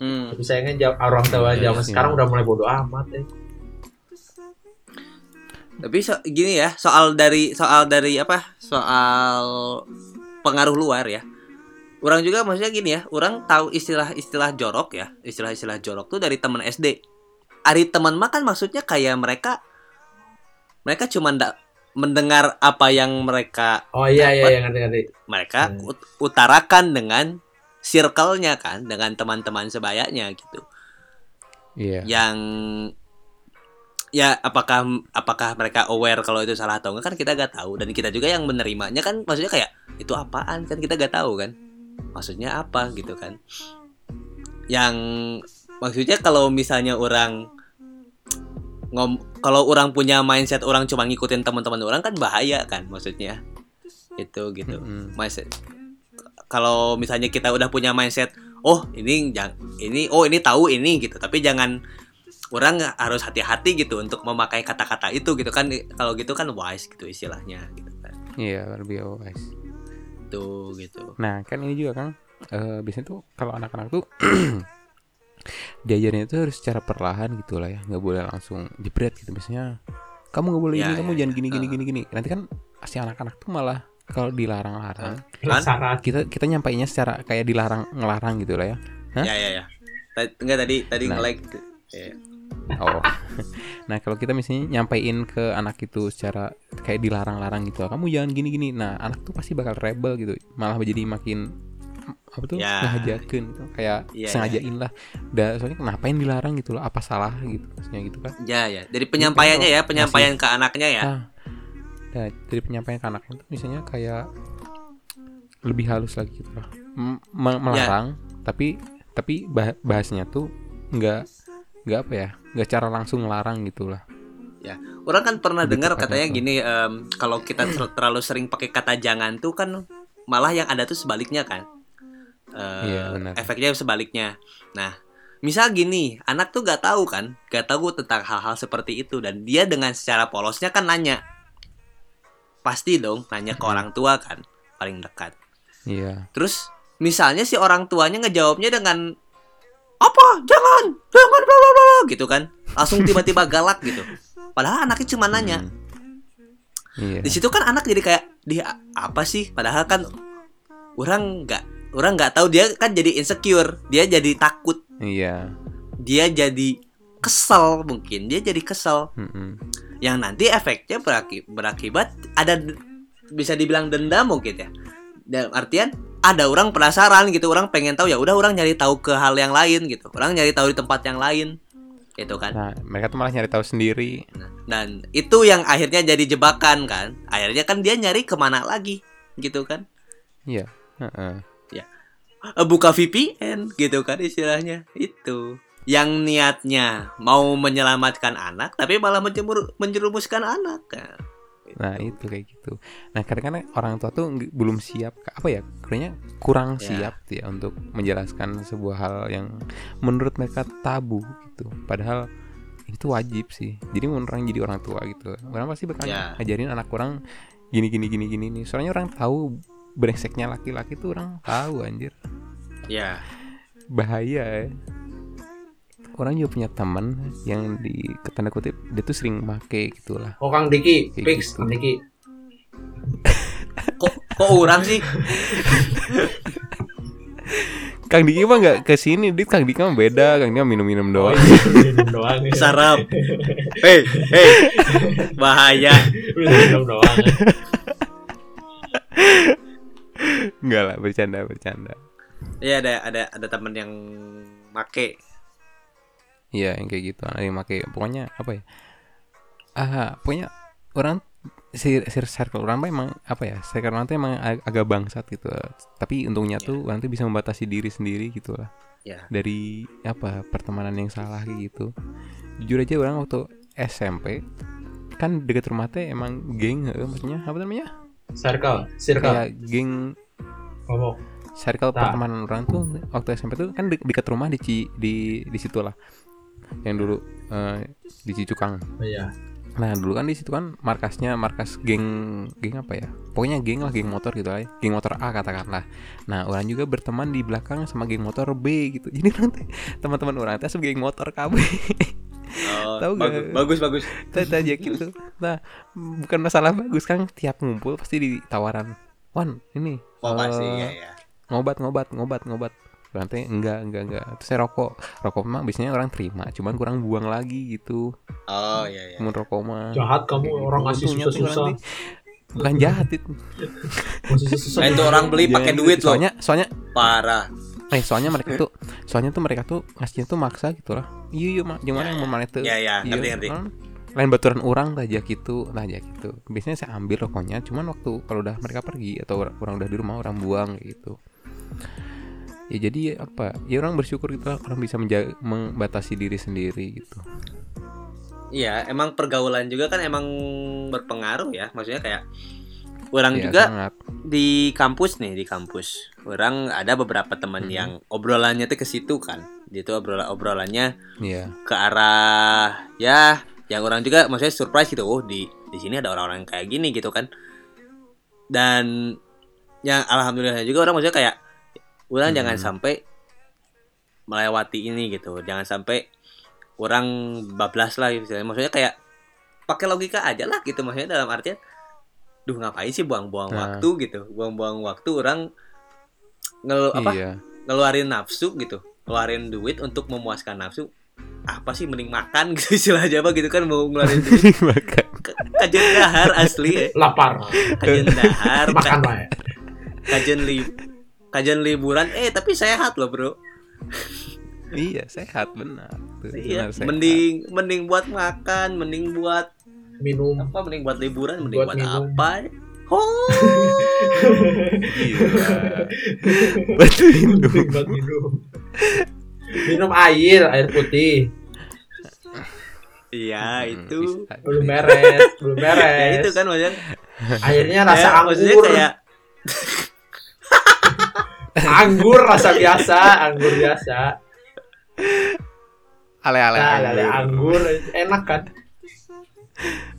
Hmm. tapi sayangnya orang tua Iya, zaman iya. sekarang udah mulai bodoh amat ya Tapi so- gini ya, soal dari soal dari apa? Soal pengaruh luar ya. Orang juga maksudnya gini ya, orang tahu istilah-istilah jorok ya, istilah-istilah jorok tuh dari teman SD. Ari teman makan maksudnya kayak mereka mereka cuma ndak mendengar apa yang mereka oh iya iya Dapat. iya ngerti ngerti mereka Hmm. ut- utarakan dengan circle-nya kan, dengan teman-teman sebayanya gitu. iya. Yang ya apakah apakah mereka aware kalau itu salah atau enggak kan kita gak tahu. Dan kita juga yang menerimanya kan maksudnya kayak itu apaan? Kan kita gak tahu kan. Maksudnya apa gitu kan. Yang maksudnya kalau misalnya orang ngom kalau orang punya mindset orang cuma ngikutin teman-teman orang kan bahaya kan maksudnya. Itu gitu. Mm-mm. mindset kalau misalnya kita udah punya mindset oh ini ini oh ini tahu ini gitu. Tapi jangan orang harus hati-hati gitu untuk memakai kata-kata itu gitu kan. Kalau gitu kan wise gitu istilahnya gitu kan. Iya lebih wise. Tuh gitu. Nah kan ini juga kan eh, biasanya tuh kalau anak-anak tuh diajarnya itu harus secara perlahan gitu lah ya. Nggak boleh langsung jebret gitu. Misalnya kamu nggak boleh Ya, ini ya, kamu jangan gini gini Ah. gini gini nanti kan si anak-anak tuh malah kalau dilarang-larang Kan? kita kita nyampainya secara kayak dilarang ngelarang gitu lah ya. Hah? ya ya ya. Enggak tadi tadi Nah. nge-like ya. oh. Nah kalau kita misalnya nyampein ke anak itu secara kayak dilarang-larang gitu kamu jangan gini gini nah anak tuh pasti bakal rebel gitu. Malah jadi makin apa tuh Ya. ngajakin gitu. Kayak Iya, sengajain lah. Udah soalnya ngapain dilarang gitu loh? Apa salah gitu maksudnya gitu kan? Ya ya. Dari penyampaiannya ya penyampaian ke anaknya ya. Ah, nah, dari penyampaian ke anaknya tuh misalnya kayak lebih halus lagi gitu lah M- me- melarang tapi tapi bah- bahasnya tuh nggak nggak apa ya nggak cara langsung melarang gitu lah Orang kan pernah dengar katanya tuh. gini, em, kalau kita ter- terlalu sering pakai kata jangan tuh kan malah yang ada tuh sebaliknya kan. Iya, benar. efeknya sebaliknya. Nah, misal gini, anak tuh gak tahu kan, gak tahu tentang hal-hal seperti itu dan dia dengan secara polosnya kan nanya, pasti dong nanya ke orang tua kan, paling dekat. iya Terus misalnya si orang tuanya ngejawabnya dengan apa? Jangan, jangan bla bla bla bla," gitu kan. Langsung tiba-tiba galak gitu. Padahal anaknya cuma nanya. Hmm. iya Di situ kan anak jadi kayak dia apa sih? Padahal kan orang nggak orang nggak tahu dia kan jadi insecure, dia jadi takut, iya dia jadi kesel mungkin, dia jadi kesel. Mm-mm. Yang nanti efeknya beraki- berakibat ada bisa dibilang dendam mungkin ya. Dalam artian ada orang penasaran gitu, orang pengen tahu ya udah orang nyari tahu ke hal yang lain gitu. Orang nyari tahu di tempat yang lain. Gitu kan. nah mereka tuh malah nyari tahu sendiri Nah, dan itu yang akhirnya jadi jebakan kan. Akhirnya kan dia nyari ke mana lagi gitu kan. iya Heeh. Eh, buka VPN gitu kan istilahnya itu yang niatnya mau menyelamatkan anak tapi malah menjemur menjerumuskan anak Nah, Nah itu kayak gitu. Nah kadang-kadang orang tua tuh belum siap apa ya? Kayaknya kurang Ya. siap ya untuk menjelaskan sebuah hal yang menurut mereka tabu gitu. Padahal itu wajib sih. Jadi orang jadi orang tua gitu. Orang pasti bakal Ya. ngajarin anak orang gini gini gini gini nih. Soalnya orang tahu brengseknya laki-laki tuh orang tahu anjir ya bahaya ya. Orang juga punya teman yang di tanda kutip dia tuh sering make gitu lah. Oh Kang Diki, Kayak fix gitu. Kang Diki. kok kok orang sih Kang Diki mah nggak ke sini, dit Kang Diki mah beda, Kang Diki mah minum-minum Oh, doang. iya, minum doang ya. sarap hei hei bahaya minum doang. Enggak lah, bercanda, bercanda. ya ada ada ada teman yang make Iya, yang kayak gitu. Ada yang pakai pokoknya apa ya? Ah, pokoknya orang si, si circle orang emang apa ya? Circle orang tuh emang ag- agak bangsat gitu. Tapi untungnya tuh orang tuh bisa membatasi diri sendiri gitu lah. ya Dari apa? Pertemanan yang salah kayak gitu. Jujur aja orang waktu SMP kan dekat rumah teh emang geng, eh, maksudnya apa namanya? Circle, circle. Kayak geng Ngomong. circle Nah. pertemanan orang tuh waktu SMP tuh kan de- dekat rumah di di di situ lah yang dulu eh, di Cicukang. Oh, iya. Nah dulu kan di situ kan markasnya markas geng geng apa ya? Pokoknya geng lah geng motor gitu lah, ya. geng motor A katakanlah. Nah orang juga berteman di belakang sama geng motor B gitu. Jadi nanti teman-teman orang itu geng motor KB. oh, Tahu bagus, gak? bagus bagus Tata aja gitu. Nah bukan masalah bagus kan tiap ngumpul pasti ditawaran. Wan ini oh pasti eh, ya ya ngobat ngobat ngobat ngobat berarti enggak enggak enggak. Terus saya rokok. Rokok mah biasanya orang terima cuman kurang buang lagi gitu. Oh iya iya mun rokok mah. Jahat kamu Kayak orang gitu. ngasih susah-susah. nanti bukan jahat. Itu. Nah, itu orang beli pakai duit gitu. loh. soalnya soalnya parah. Eh soalnya mereka tuh soalnya tuh mereka tuh ngasihnya tuh maksa gitu lah. Iya iya mak. Gimana Ya, yang ya. mau mana tuh? Ya ya ngerti ngerti. Kan? lain baturan orang aja gitu lah aja gitu biasanya saya ambil rokoknya cuman waktu kalau udah mereka pergi atau orang, orang udah di rumah orang buang gitu ya jadi apa ya orang bersyukur gitu lah orang bisa menjaga, membatasi diri sendiri gitu Iya, emang pergaulan juga kan emang berpengaruh ya. Maksudnya kayak orang Ya, juga sangat. di kampus nih di kampus. Orang ada beberapa teman Mhm. yang obrolannya tuh ke situ kan. Dia tuh obrolan obrolannya Iya ke arah ya yang orang juga maksudnya surprise gitu. Oh, di di sini ada orang-orang kayak gini gitu kan. Dan yang alhamdulillah juga orang maksudnya kayak orang Mhm. jangan sampai melewati ini gitu. Jangan sampai orang bablas lah gitu. Maksudnya kayak pakai logika aja lah gitu maksudnya dalam artian duh ngapain sih buang-buang Nah. waktu gitu. Buang-buang waktu orang ngelu apa iya ngeluarin nafsu gitu ngeluarin duit untuk memuaskan nafsu apa sih mending makan gitu istilah Jawa gitu kan mau ngeluarin duit makan kajian dahar asli ya Lapar. kajian dahar Makan ka- lah ya. kajian li kajian liburan eh tapi sehat loh bro iya sehat benar Tuh, iya benar, sehat. mending mending buat makan mending buat Minum. apa mending buat liburan mending Buat buat, minum. apa Oh. Batu minum. Buat minum. Minum air, air putih. Iya, Hmm, itu. bisa. Belum beres, belum beres. Ya itu kan maksudnya. Airnya rasa Ya, maksudnya anggur. kayak Anggur rasa biasa, anggur biasa. Ale-ale. Nah, anggur. lele anggur enak kan?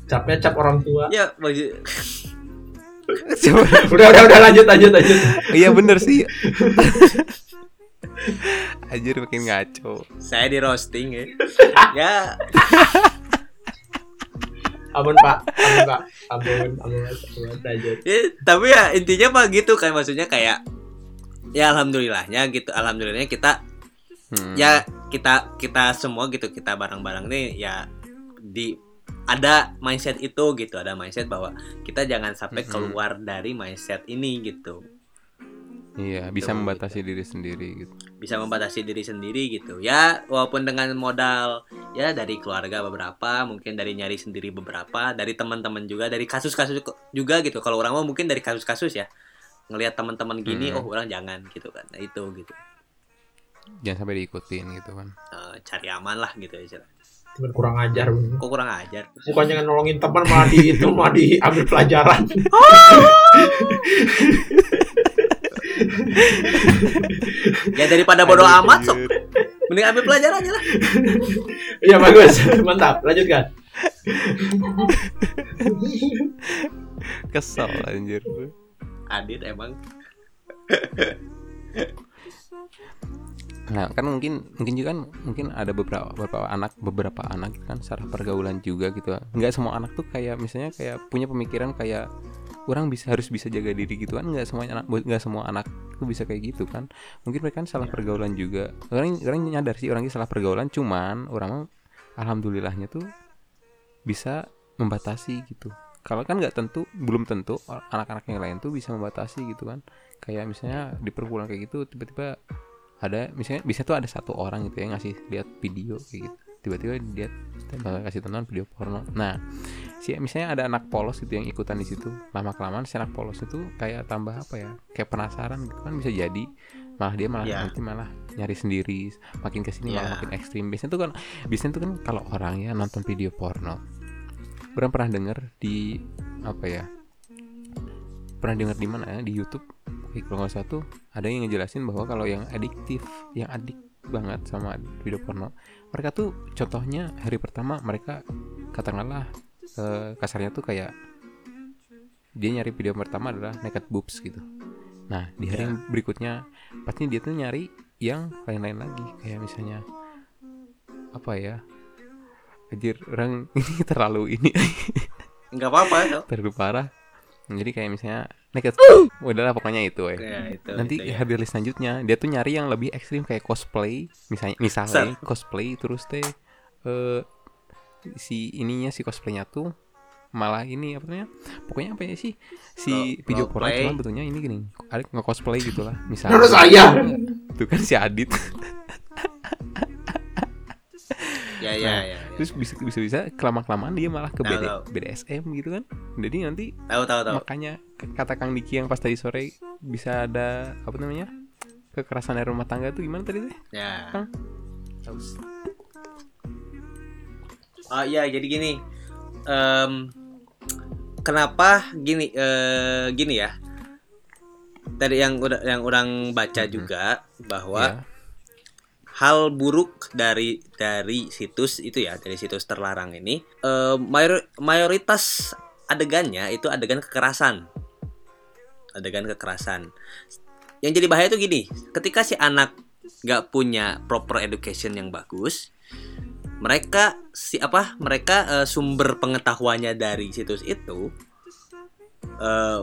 Capnya cap orang tua. ya Coba. Udah, udah, udah lanjut, lanjut, lanjut. Iya bener sih. Anjir makin ngaco. saya di roasting ya. ya, Ampun pak, ampun pak, ampun, ampun, ampun, lanjut. ya, tapi ya intinya mah gitu kan maksudnya kayak ya alhamdulillahnya gitu. Alhamdulillahnya kita Hmm. ya kita kita semua gitu kita bareng-bareng nih ya di ada mindset itu gitu. Ada mindset bahwa kita jangan sampai Mhm. keluar dari mindset ini gitu. Iya, bisa Gitu, membatasi diri sendiri gitu. bisa membatasi diri sendiri gitu. Ya walaupun dengan modal ya dari keluarga beberapa mungkin dari nyari sendiri beberapa dari teman-teman juga dari kasus-kasus juga gitu. Kalau orang mau mungkin dari kasus-kasus ya ngelihat teman-teman gini Hmm. oh orang jangan gitu kan nah itu gitu Jangan sampai diikutin gitu kan. Eh, cari aman lah gitu ya Cuman kurang ajar. kok kurang ajar Bukannya nolongin teman malah di itu malah diambil pelajaran. ya daripada bodoh amat sok mending ambil pelajaran aja lah Iya bagus, mantap. Lanjutkan. Kesel anjir. Adit emang. Nah, kan mungkin mungkin juga kan mungkin ada beberapa beberapa anak beberapa anak kan secara pergaulan juga gitu. Enggak semua anak tuh kayak misalnya kayak punya pemikiran kayak orang bisa harus bisa jaga diri gitu kan? Nggak semua anak nggak semua anak tuh bisa kayak gitu kan? Mungkin mereka kan salah pergaulan juga. Orang orang nyadar sih orangnya salah pergaulan cuman orang alhamdulillahnya tuh bisa membatasi gitu kalau kan nggak tentu belum tentu anak-anak yang lain tuh bisa membatasi gitu kan. Kayak misalnya di perguruan kayak gitu tiba-tiba ada misalnya bisa tuh ada satu orang gitu ya ngasih lihat video kayak gitu. Tiba-tiba dia kasih tonton video porno. Nah si misalnya ada anak polos gitu yang ikutan di situ. Lama kelamaan si anak polos itu kayak tambah apa ya kayak penasaran gitu kan bisa jadi malah dia malah Ya. nanti malah nyari sendiri makin ke sini malah Ya. makin ekstrim. Biasanya tuh kan biasanya tuh kan kalau orang ya nonton video porno orang pernah denger di apa ya pernah denger di mana ya di YouTube? Oke, kalau nggak salah tuh ada yang ngejelasin bahwa kalau yang adiktif yang adik banget sama video porno mereka tuh contohnya hari pertama mereka katakanlah eh, kasarnya tuh kayak dia nyari video pertama adalah naked boobs gitu. Nah di hari Ya. yang berikutnya pasti dia tuh nyari yang lain-lain lagi. Kayak misalnya apa ya anjir orang ini terlalu ini. Nggak apa-apa tau. terlalu parah. Jadi kayak misalnya naked udahlah pokoknya itu ya Ya, itu, nanti itu, ya. hadir list selanjutnya. Dia tuh nyari yang lebih ekstrim kayak cosplay. Misalnya misalnya cosplay terus teh eh si ininya si cosplaynya tuh malah ini apa namanya? Pokoknya apa ya sih? Si Role- video porno play. cuma bentuknya ini gini. Ada nge cosplay gitulah misalnya. Saya. itu kan si Adit ya ya ya, ya. terus bisa bisa bisa kelama kelamaan dia malah ke BD. BDSM gitu kan jadi nanti tahu tahu tahu makanya kata Kang Diki yang pas tadi sore bisa ada apa namanya kekerasan dari rumah tangga tuh gimana tadi teh ya Kang? oh iya jadi gini Em, kenapa gini eh, gini ya tadi yang udah yang orang baca Mhm. juga bahwa Ya. Hal buruk dari dari situs itu ya dari situs terlarang ini eh, mayor- mayoritas adegannya itu adegan kekerasan. Adegan kekerasan. Yang jadi bahaya itu gini ketika si anak nggak punya proper education yang bagus mereka si apa mereka eh, sumber pengetahuannya dari situs itu eh,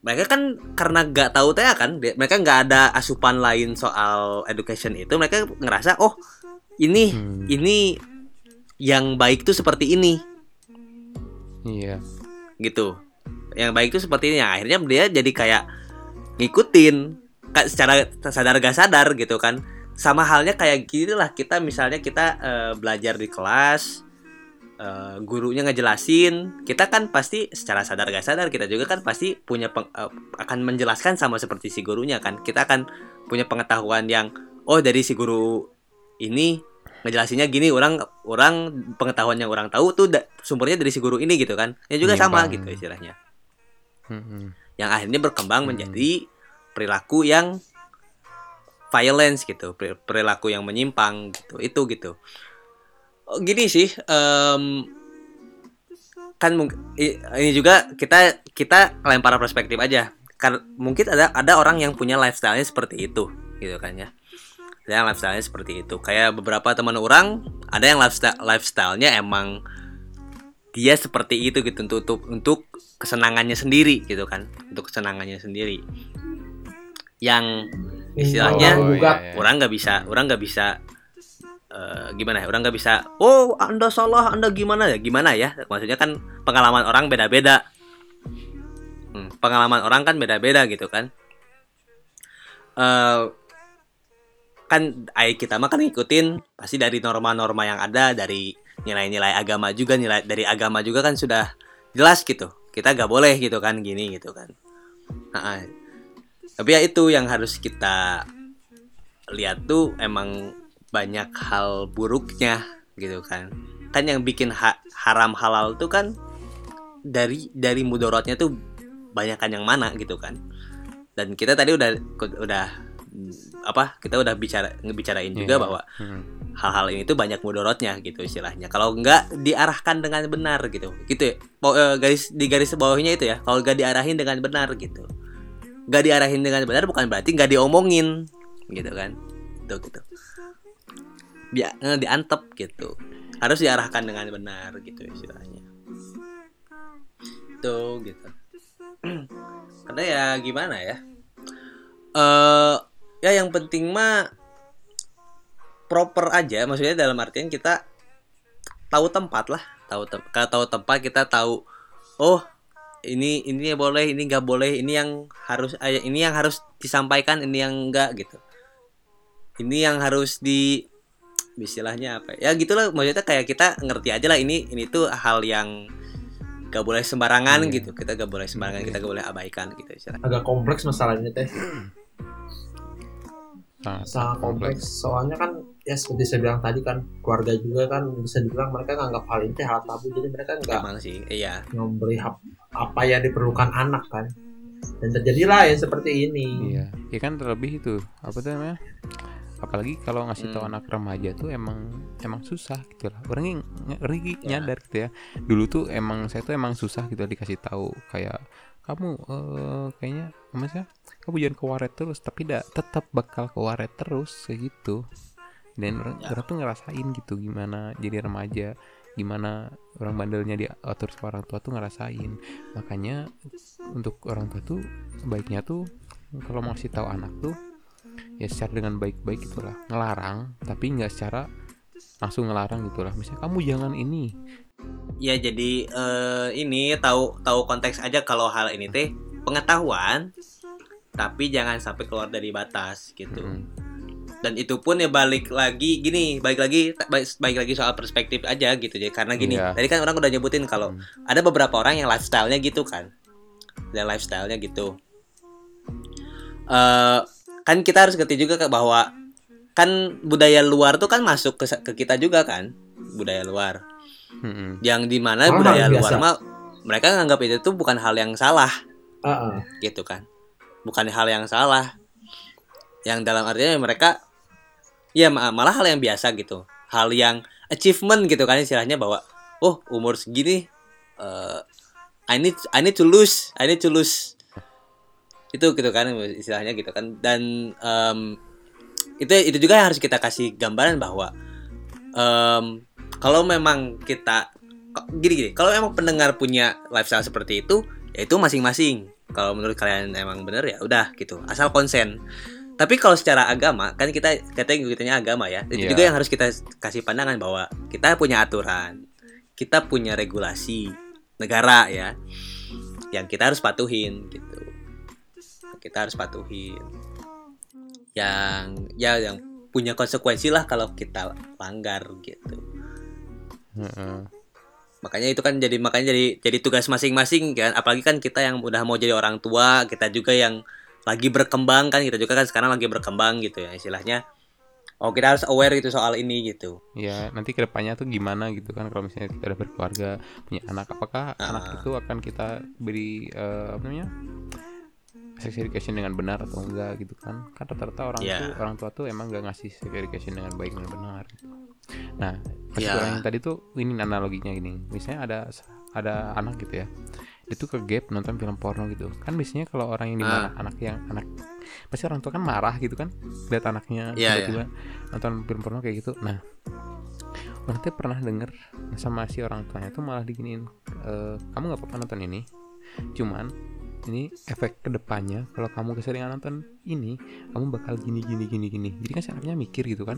mereka kan karena nggak tahu teh kan mereka nggak ada asupan lain soal education itu mereka ngerasa oh ini Hmm, ini yang baik tuh seperti ini. Iya. Gitu. Yang baik tuh seperti ini. Nah, akhirnya dia jadi kayak ngikutin secara sadar gak sadar gitu kan. Sama halnya kayak gini lah kita misalnya kita eh, belajar di kelas eh, gurunya ngejelasin kita kan pasti secara sadar gak sadar kita juga kan pasti punya peng- eh, akan menjelaskan sama seperti si gurunya kan kita akan punya pengetahuan yang oh dari si guru ini ngejelasinnya gini orang orang pengetahuan yang orang tahu tuh da- sumbernya dari si guru ini gitu kan ya juga sama Menyimpang. gitu istilahnya Mm-mm. yang akhirnya berkembang Hmm. menjadi perilaku yang violence gitu peri- perilaku yang menyimpang gitu itu gitu gini sih em, kan ini juga kita kita lempar perspektif aja. Kan mungkin ada ada orang yang punya lifestyle-nya seperti itu gitu kan ya. Ada yang lifestyle-nya seperti itu. Kayak beberapa teman orang ada yang lifestyle lifestyle-nya emang dia seperti itu gitu untuk untuk, untuk kesenangannya sendiri gitu kan. Untuk kesenangannya sendiri. Yang Istilahnya- Orang gugat. iya, iya. orang nggak bisa orang nggak bisa eh, gimana ya? Orang nggak bisa oh anda salah anda gimana ya? Gimana ya? Maksudnya kan pengalaman orang beda-beda. Hmm, pengalaman orang kan beda-beda gitu kan. Eh kan kita mah kan ngikutin pasti dari norma-norma yang ada dari nilai-nilai agama juga nilai dari agama juga kan sudah jelas gitu. Kita gak boleh gitu kan gini gitu kan. Nah, tapi ya itu yang harus kita lihat tuh emang banyak hal buruknya gitu kan. Kan yang bikin ha- haram halal tuh kan dari dari mudorotnya tuh banyak kan yang mana gitu kan. Dan kita tadi udah udah apa kita udah bicara ngebicarain juga Iya. bahwa Mm. hal-hal ini tuh banyak mudorotnya gitu istilahnya. Kalau nggak diarahkan dengan benar gitu. Gitu ya. Eh, garis di garis bawahnya itu ya. Kalau nggak diarahin dengan benar gitu. Nggak diarahin dengan benar bukan berarti nggak diomongin gitu kan. Gitu gitu dia eh, diantep gitu. Harus diarahkan dengan benar gitu istilahnya. Itu gitu. Karena ya gimana ya? Eh ya yang penting mah proper aja. Maksudnya dalam artian kita tahu tempat lah. Tahu tem kalau tahu tempat kita tahu oh ini ini boleh ini nggak boleh ini yang harus eh, ini yang harus disampaikan ini yang enggak gitu. Ini yang harus di istilahnya apa ya? Gitulah maksudnya kayak kita ngerti aja lah ini ini tuh hal yang gak boleh sembarangan Iya. gitu. Kita gak boleh sembarangan Iya. kita gak boleh abaikan gitu istilahnya. Agak kompleks masalahnya teh. Sangat, sangat kompleks. soalnya kan ya seperti saya bilang tadi kan keluarga juga kan bisa dibilang mereka nganggap hal ini hal tabu. Jadi mereka nggak emang sih iya. memberi hap- apa yang diperlukan anak kan. Dan terjadilah yang seperti ini. Iya, ya kan terlebih itu apa tuh namanya? Apalagi kalau ngasih tahu Hmm. anak remaja tuh emang emang susah gitu lah. Orang yang ngeri Ya. nyadar gitu ya. Dulu tuh emang saya tuh emang susah gitu dikasih tahu kayak kamu eh kayaknya apa sih? Kamu jangan ke waret terus, tapi dah tetap bakal ke waret terus kayak gitu. Dan orang, Ya. orang tuh ngerasain gitu gimana jadi remaja, gimana orang bandelnya diatur sama orang tua tuh ngerasain. Makanya untuk orang tua tuh baiknya tuh kalau mau kasih tahu anak tuh ya secara dengan baik-baik gitulah ngelarang tapi nggak secara langsung ngelarang gitulah misalnya kamu jangan ini Ya jadi eh, ini tahu tahu konteks aja kalau hal ini teh pengetahuan tapi jangan sampai keluar dari batas gitu. Mm. Dan itu pun ya balik lagi gini, balik lagi baik, baik lagi soal perspektif aja gitu ya. Karena gini, Iya. tadi kan orang udah nyebutin kalau Hmm. ada beberapa orang yang lifestyle-nya gitu kan. Dan lifestyle-nya gitu. eh kan kita harus ngerti juga Kak, bahwa kan budaya luar tuh kan masuk ke, ke kita juga kan. Budaya luar Mm-mm. yang di mana Hal-hal budaya biasa. luar mah mereka nganggap itu tuh bukan hal yang salah Heeh. gitu kan bukan hal yang salah yang dalam artinya mereka ya ma- malah hal yang biasa gitu hal yang achievement gitu kan istilahnya bahwa oh umur segini eh, I need I need to lose I need to lose itu gitu kan istilahnya gitu kan. Dan em, itu itu juga yang harus kita kasih gambaran bahwa em, kalau memang kita gini gini kalau emang pendengar punya lifestyle seperti itu ya itu masing-masing. Kalau menurut kalian emang bener ya udah gitu asal konsen. Tapi kalau secara agama kan kita katanya ngikutinnya agama ya itu Iya. juga yang harus kita kasih pandangan bahwa kita punya aturan kita punya regulasi negara ya yang kita harus patuhin gitu kita harus patuhin. Yang ya yang punya konsekuensi lah kalau kita langgar gitu. Heeh. makanya itu kan jadi makanya jadi jadi tugas masing-masing kan. Apalagi kan kita yang udah mau jadi orang tua kita juga yang lagi berkembang kan. Kita juga kan sekarang lagi berkembang gitu ya istilahnya. Oh kita harus aware gitu soal ini gitu. Ya nanti ke depannya tuh gimana gitu kan kalau misalnya kita udah berkeluarga punya anak apakah Ah. anak itu akan kita beri eh, apa namanya sex education dengan benar atau enggak gitu kan. Kan rata-rata orang Iya. tuh orang tua tuh emang nggak ngasih sex education dengan baik dan benar gitu. nah pas orang yang tadi tuh ini analoginya gini. Misalnya ada ada anak gitu ya. Dia tuh ke gap nonton film porno gitu. Kan biasanya kalau orang yang di mana anak yang anak pasti orang tua kan marah gitu kan. Lihat anaknya Iya, tiba-tiba nonton film porno kayak gitu. Nah orang tuh pernah denger sama si orang tuanya tuh malah diginiin "Eh, kamu nggak apa-apa nonton ini. Cuman ini efek ke depannya kalau kamu keseringan nonton ini kamu bakal gini gini gini gini jadi kan si anaknya mikir gitu kan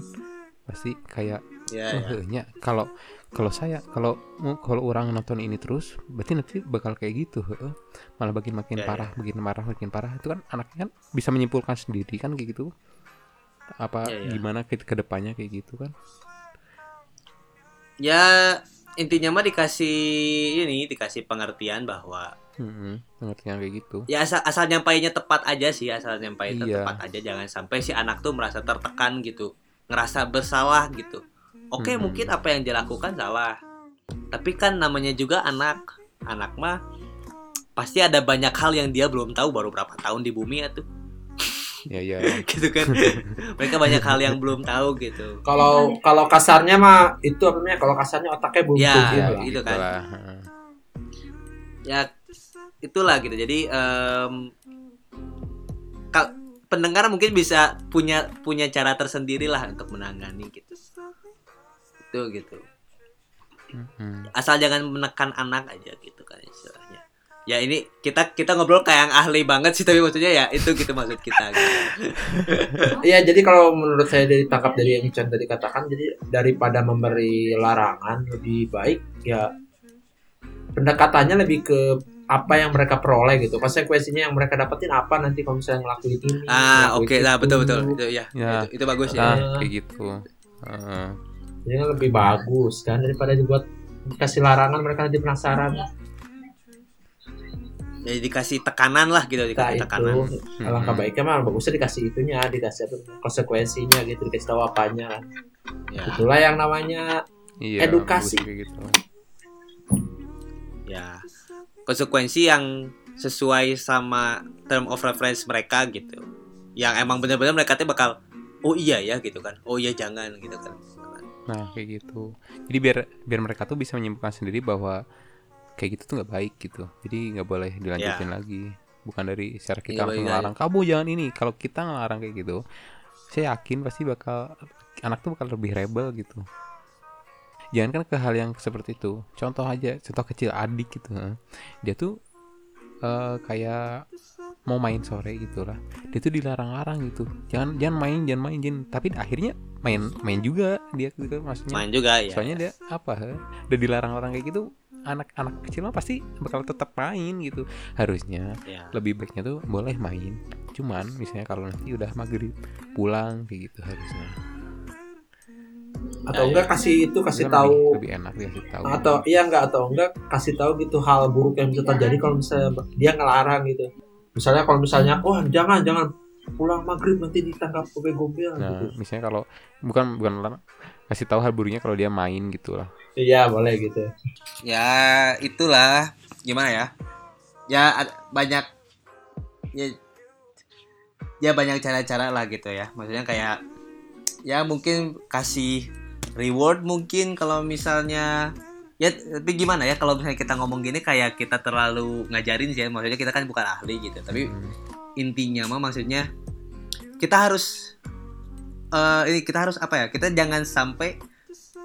pasti kayak ya, Oh, heunya. kalau kalau saya kalau kalau orang nonton ini terus berarti nanti bakal kayak gitu heeh. malah makin makin Ya, parah makin parah makin parah itu kan anaknya kan bisa menyimpulkan sendiri kan kayak gitu apa Ya, ya. gimana ke ke depannya kayak gitu kan ya intinya mah dikasih ini dikasih pengertian bahwa hmm, pengertian kayak gitu ya asal asal nyampainya tepat aja sih asal nyampainya Iya. tepat aja jangan sampai si anak tuh merasa tertekan gitu ngerasa bersalah gitu oke Mhm. mungkin apa yang dilakukan salah tapi kan namanya juga anak anak mah pasti ada banyak hal yang dia belum tahu baru berapa tahun di bumi ya tuh ya ya gitu kan mereka banyak hal yang belum tahu gitu Kalau kalau kasarnya mah itu apa namanya? Kalau kasarnya otaknya buntu Ya, gitu. ya lah. gitu kan. heeh. ya itulah gitu jadi em, kal- pendengar mungkin bisa punya punya cara tersendiri lah untuk menangani gitu itu gitu Mm-mm. asal jangan menekan anak aja gitu kan istilahnya ya ini kita kita ngobrol kayak yang ahli banget sih tapi maksudnya ya itu gitu maksud kita gitu. Iya, jadi kalau menurut saya dari tangkap dari yang Chan tadi katakan, jadi daripada memberi larangan lebih baik ya pendekatannya lebih ke apa yang mereka peroleh gitu. Konsekuensinya yang mereka dapetin apa nanti kalau misalnya ngelakuin ini. ah oke lah itu. betul betul itu ya, Ya. Itu, itu bagus ya nah Ya. kayak gitu Heeh. Jadi kan lebih bagus kan daripada dibuat dikasih larangan mereka nanti penasaran. jadi dikasih tekanan lah gitu Nah, dikasih itu tekanan alangkah Mm-mm. baiknya mah bagusnya dikasih itunya, dikasih konsekuensinya gitu, dikasih tahu apanya ya Itulah yang namanya Iya, Edukasi. gitu. ya konsekuensi yang sesuai sama term of reference mereka gitu yang emang benar-benar mereka tuh bakal oh iya ya gitu kan oh iya jangan gitu kan Nah kayak gitu. Jadi biar biar mereka tuh bisa menyimpulkan sendiri bahwa kayak gitu tuh nggak baik gitu. Jadi nggak boleh dilanjutin lagi. Bukan dari secara kita langsung boleh ngelarang kamu jangan ini. Kalau kita ngelarang kayak gitu, saya yakin pasti bakal anak tuh bakal lebih rebel gitu. Jangan kan ke hal yang seperti itu. Contoh aja, contoh kecil adik gitu. Dia tuh eh, kayak mau main sore gitu lah. Dia tuh dilarang-larang gitu. Jangan jangan main, jangan main, jangan. Tapi akhirnya main main juga dia gitu maksudnya main juga ya soalnya dia apa he? udah dilarang-larang kayak gitu anak-anak kecil mah pasti bakal tetap main gitu harusnya ya lebih baiknya tuh boleh main cuman misalnya kalau nanti udah maghrib pulang kayak gitu harusnya atau Ya, enggak kasih itu kasih Itu kan tahu lebih, lebih enak dikasih tahu. atau iya enggak atau enggak kasih tahu gitu hal buruk yang bisa terjadi kalau misalnya dia ngelarang gitu. Misalnya kalau misalnya wah jangan jangan pulang maghrib nanti ditangkap gombel-gombel nah gitu. misalnya kalau bukan bukan larang, kasih tahu hal buruknya kalau dia main gitu lah iya boleh gitu. Ya itulah. Gimana ya? Ya banyak ya ya banyak cara-cara lah gitu ya. Maksudnya kayak ya mungkin kasih reward mungkin kalau misalnya ya tapi gimana ya kalau misalnya kita ngomong gini kayak kita terlalu ngajarin sih ya maksudnya kita kan bukan ahli gitu tapi Hmm. intinya mah maksudnya kita harus eh ini kita harus apa ya kita jangan sampai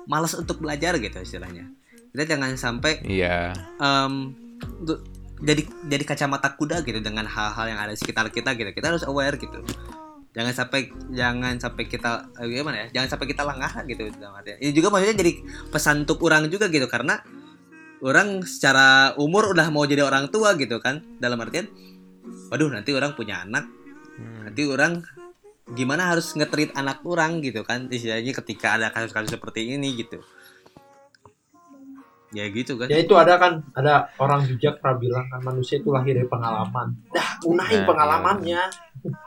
malas untuk belajar gitu istilahnya. Kita jangan sampai iya. em, untuk jadi jadi kacamata kuda gitu dengan hal-hal yang ada di sekitar kita gitu. Kita harus aware gitu jangan sampai jangan sampai kita eh, gimana ya jangan sampai kita lengah gitu dalam artian. ini juga maksudnya jadi pesan untuk orang juga gitu karena orang secara umur udah mau jadi orang tua gitu kan dalam artian waduh nanti orang punya anak Hmm. nanti orang gimana harus ngetrit anak orang gitu kan istilahnya ketika ada kasus-kasus seperti ini gitu ya gitu kan Ya itu ada kan, ada orang bijak pernah bilang kan manusia itu lahir dari pengalaman. Dah, gunain Nah, pengalamannya. ya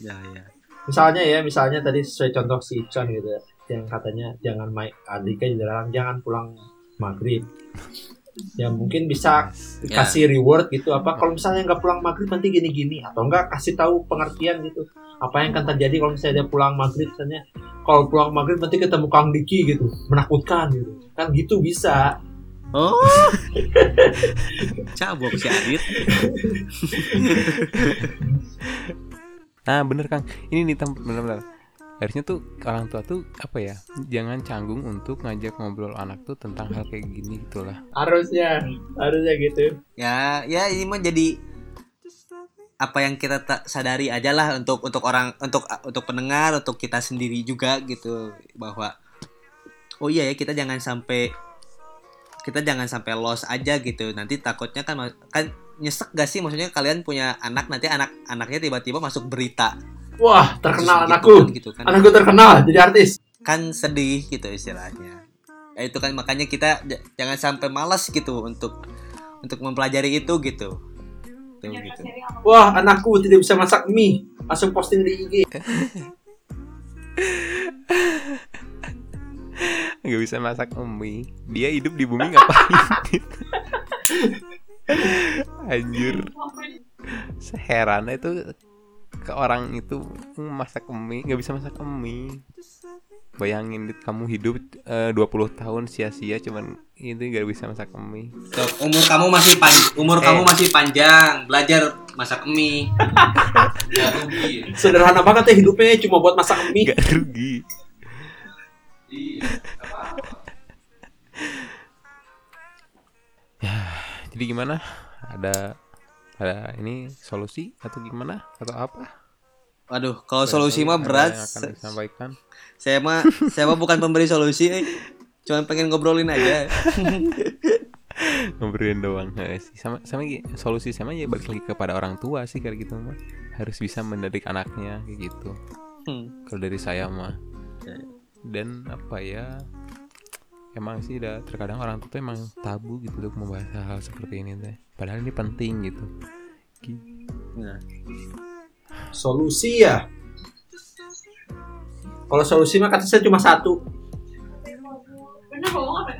ya Misalnya ya, misalnya tadi sesuai contoh si Icon gitu ya, yang katanya jangan main adiknya di dalam jangan pulang maghrib. Ya mungkin bisa Ya. kasih reward gitu. Apa kalau misalnya nggak pulang maghrib nanti gini-gini. Atau enggak kasih tahu pengertian gitu. Apa yang akan terjadi kalau misalnya dia pulang maghrib misalnya kalau pulang maghrib nanti ketemu Kang Diki gitu. Menakutkan gitu. Kan gitu bisa. Oh. Cabok si Adit Nah bener Kang. Ini nih tem bener-bener. Harusnya tuh orang tua tuh apa ya Jangan canggung untuk ngajak ngobrol anak tuh tentang hal kayak gini gitu lah. Harusnya harusnya gitu. Ya ya ini mah jadi apa yang kita tak sadari aja lah untuk untuk orang untuk untuk pendengar untuk kita sendiri juga gitu. Bahwa oh iya ya kita jangan sampai kita jangan sampai lost aja gitu. Nanti takutnya kan kan nyesek gak sih? Maksudnya kalian punya anak nanti anak anaknya tiba-tiba masuk berita. Wah terkenal Kasus anakku. gitu kan, gitu kan. Anakku terkenal jadi artis. Kan sedih gitu istilahnya. Ya itu kan makanya kita jangan sampai malas gitu untuk untuk mempelajari itu gitu. Tuh, gitu. wah anakku tidak bisa masak mie. Langsung posting di IG nggak bisa masak mie Dia hidup di bumi ngapain? Anjir. Seheran itu ke orang itu masak mie nggak bisa masak mie bayangin Dit, kamu hidup eh, 20 tahun sia-sia cuman itu nggak bisa masak mie umur kamu masih pan umur Eh. kamu masih panjang. Belajar masak mie Nggak rugi. Sederhana banget ya hidupnya cuma buat masak mie nggak rugi ya jadi gimana? Ada ada ini solusi atau gimana? Atau apa? Waduh kalau solusi mah berat. akan disampaikan. saya mah saya mah bukan pemberi solusi eh. cuman pengen ngobrolin aja. Ngobrolin doang sih. sama sama solusi sama ya balik lagi kepada orang tua sih kayak gitu mah. Harus bisa mendidik anaknya kayak gitu. Hmm. kalau dari saya mah. Ya. dan apa ya emang sih udah terkadang orang tua tuh emang tabu gitu untuk membahas hal, -hal seperti ini teh. Padahal ini penting gitu. Gi- Nah, solusi ya? Kalau solusi mah kata saya cuma satu. Apa?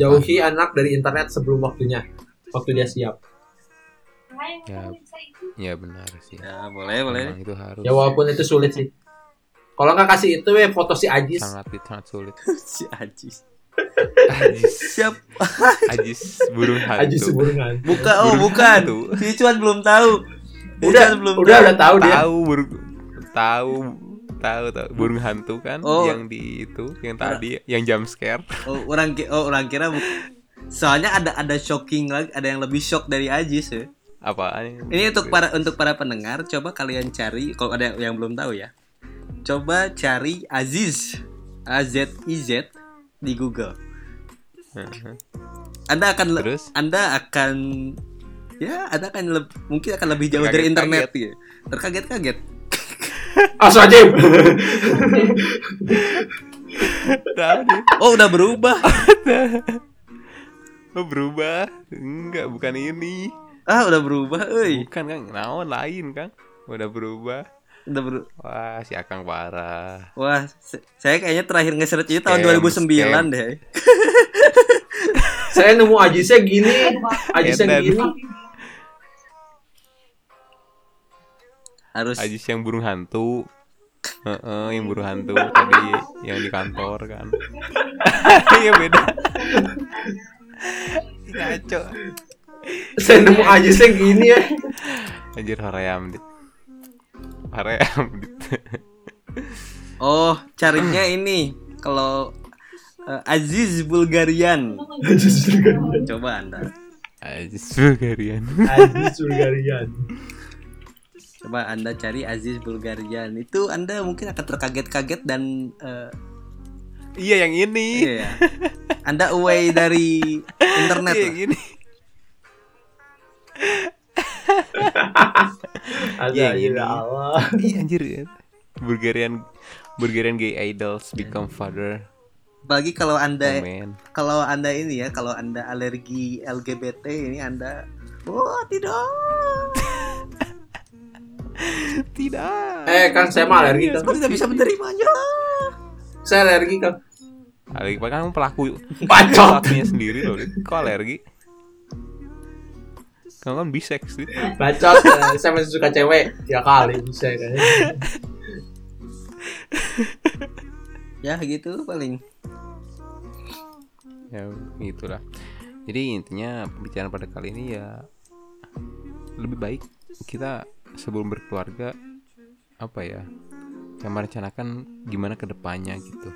jauhi anak dari internet sebelum waktunya. Waktu dia siap. Ya. ya benar sih. Ya boleh boleh. Emang itu harus ya walaupun itu sulit sih. Kalau nggak kasih itu ya foto si Ajis. Sangat sangat sulit. Si Ajis Ajis. Siap. Ajis burung hantu. Ajis seburungan buka oh Burung bukan. hantu. si Cuan belum tahu. Si udah Cuan belum udah udah tahu dia. Tahu burung tahu tahu tahu. Burung hantu kan Oh. yang di itu yang tadi yang jump scare. Oh, orang oh orang kira bu- soalnya ada ada shocking lagi, ada yang lebih shock dari Ajis ya. apaan Ini untuk para untuk para pendengar, coba kalian cari kalau ada yang belum tahu ya. Coba cari Aziz. A Z I Z di Google. Anda akan Terus? Anda akan ya Anda akan mungkin akan lebih jauh dari internet ya. Terkaget-kaget. Aswajib Oh, udah berubah. oh, berubah enggak bukan ini Ah, udah berubah, euy. bukan kan naon lain kan udah berubah Udah ber wah si akang parah. Wah, saya kayaknya terakhir nge-search itu tahun Scam, 2009 scam. deh. saya nemu Ajisnya gini Ajisnya gini. Harus Ajis yang burung hantu. Heeh, yang burung hantu tadi yang di kantor kan. Iya beda. Ngaco. Saya nemu Ajisnya gini ya. Anjir hoream dit Oh, carinya ini kalau eh, Aziz Bulgarian. Ajis Bulgarian Coba Anda. Ajis Bulgarian Ajis Bulgarian Coba Anda cari Aziz Bulgarian. Itu Anda mungkin akan terkaget-kaget dan eh, iya yang ini iya. Anda away dari internet. iya lah. yang ini ya ini. Allah. Iya anjir. Ya. Bulgarian Bulgarian gay idols become father. Apalagi kalau anda komen kalau anda ini ya kalau anda alergi LGBT ini anda oh tidak. Tidak. Eh, Kang, saya mah alergi, Kang. aku tidak bisa menerimanya. Saya alergi kan. alergi kan pelaku pelakunya sendiri loh kok alergi kamu kan bisex Dit. Bacot. eh, Saya masih suka cewek. Ya kali bisa kan. ya gitu paling ya gitulah jadi intinya pembicaraan pada kali ini ya lebih baik kita sebelum berkeluarga apa ya yang merencanakan gimana ke depannya gitu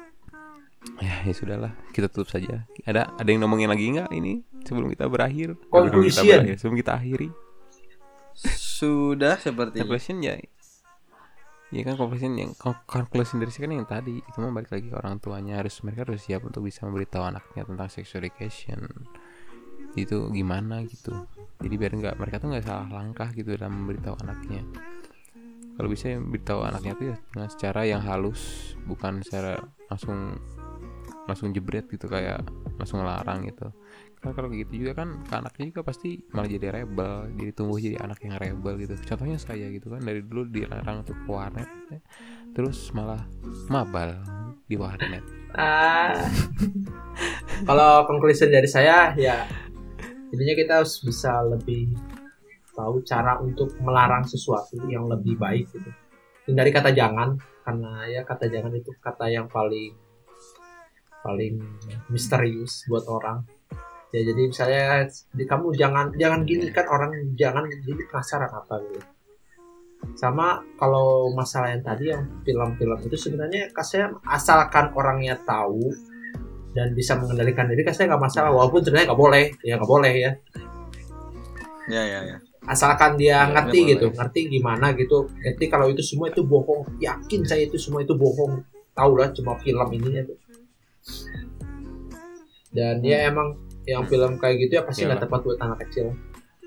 ya ya sudahlah kita tutup saja ada ada yang ngomongin lagi nggak ini sebelum kita berakhir. Sebelum kita berakhir, sebelum kita akhiri. Sudah seperti conclusion ya. Ya kan conclusion yang con- conclusion dari sini kan yang tadi. Itu mah balik lagi ke orang tuanya. Harus mereka harus siap untuk bisa memberitahu anaknya tentang sex education. Itu gimana gitu. Jadi biar nggak mereka tuh nggak salah langkah gitu dalam memberitahu anaknya. Kalau bisa beritahu anaknya tuh ya dengan secara yang halus. Bukan secara langsung langsung jebret gitu kayak langsung ngelarang gitu karena kalau gitu juga kan anaknya juga pasti malah jadi rebel jadi tumbuh jadi anak yang rebel gitu contohnya saya gitu kan dari dulu dilarang untuk ke warnet ya. terus malah mabal di warnet Ah. Kalau conclusion dari saya ya intinya kita harus bisa lebih tahu cara untuk melarang sesuatu yang lebih baik gitu. Hindari kata jangan karena ya kata jangan itu kata yang paling paling misterius buat orang. Ya jadi misalnya di kamu jangan jangan gini kan orang jangan jadi penasaran apa gitu. Sama kalau masalah yang tadi yang film-film itu sebenarnya saya asalkan orangnya tahu dan bisa mengendalikan diri saya nggak masalah. Walaupun sebenarnya nggak boleh ya nggak boleh ya. Ya ya ya. Asalkan dia Ya, ngerti nggak gitu boleh. ngerti gimana gitu. Ngerti kalau itu semua itu bohong yakin saya itu semua itu bohong. Tahu lah cuma film ini ya dan ya emang yang film kayak gitu ya pasti nggak Iyalah. tepat buat anak kecil.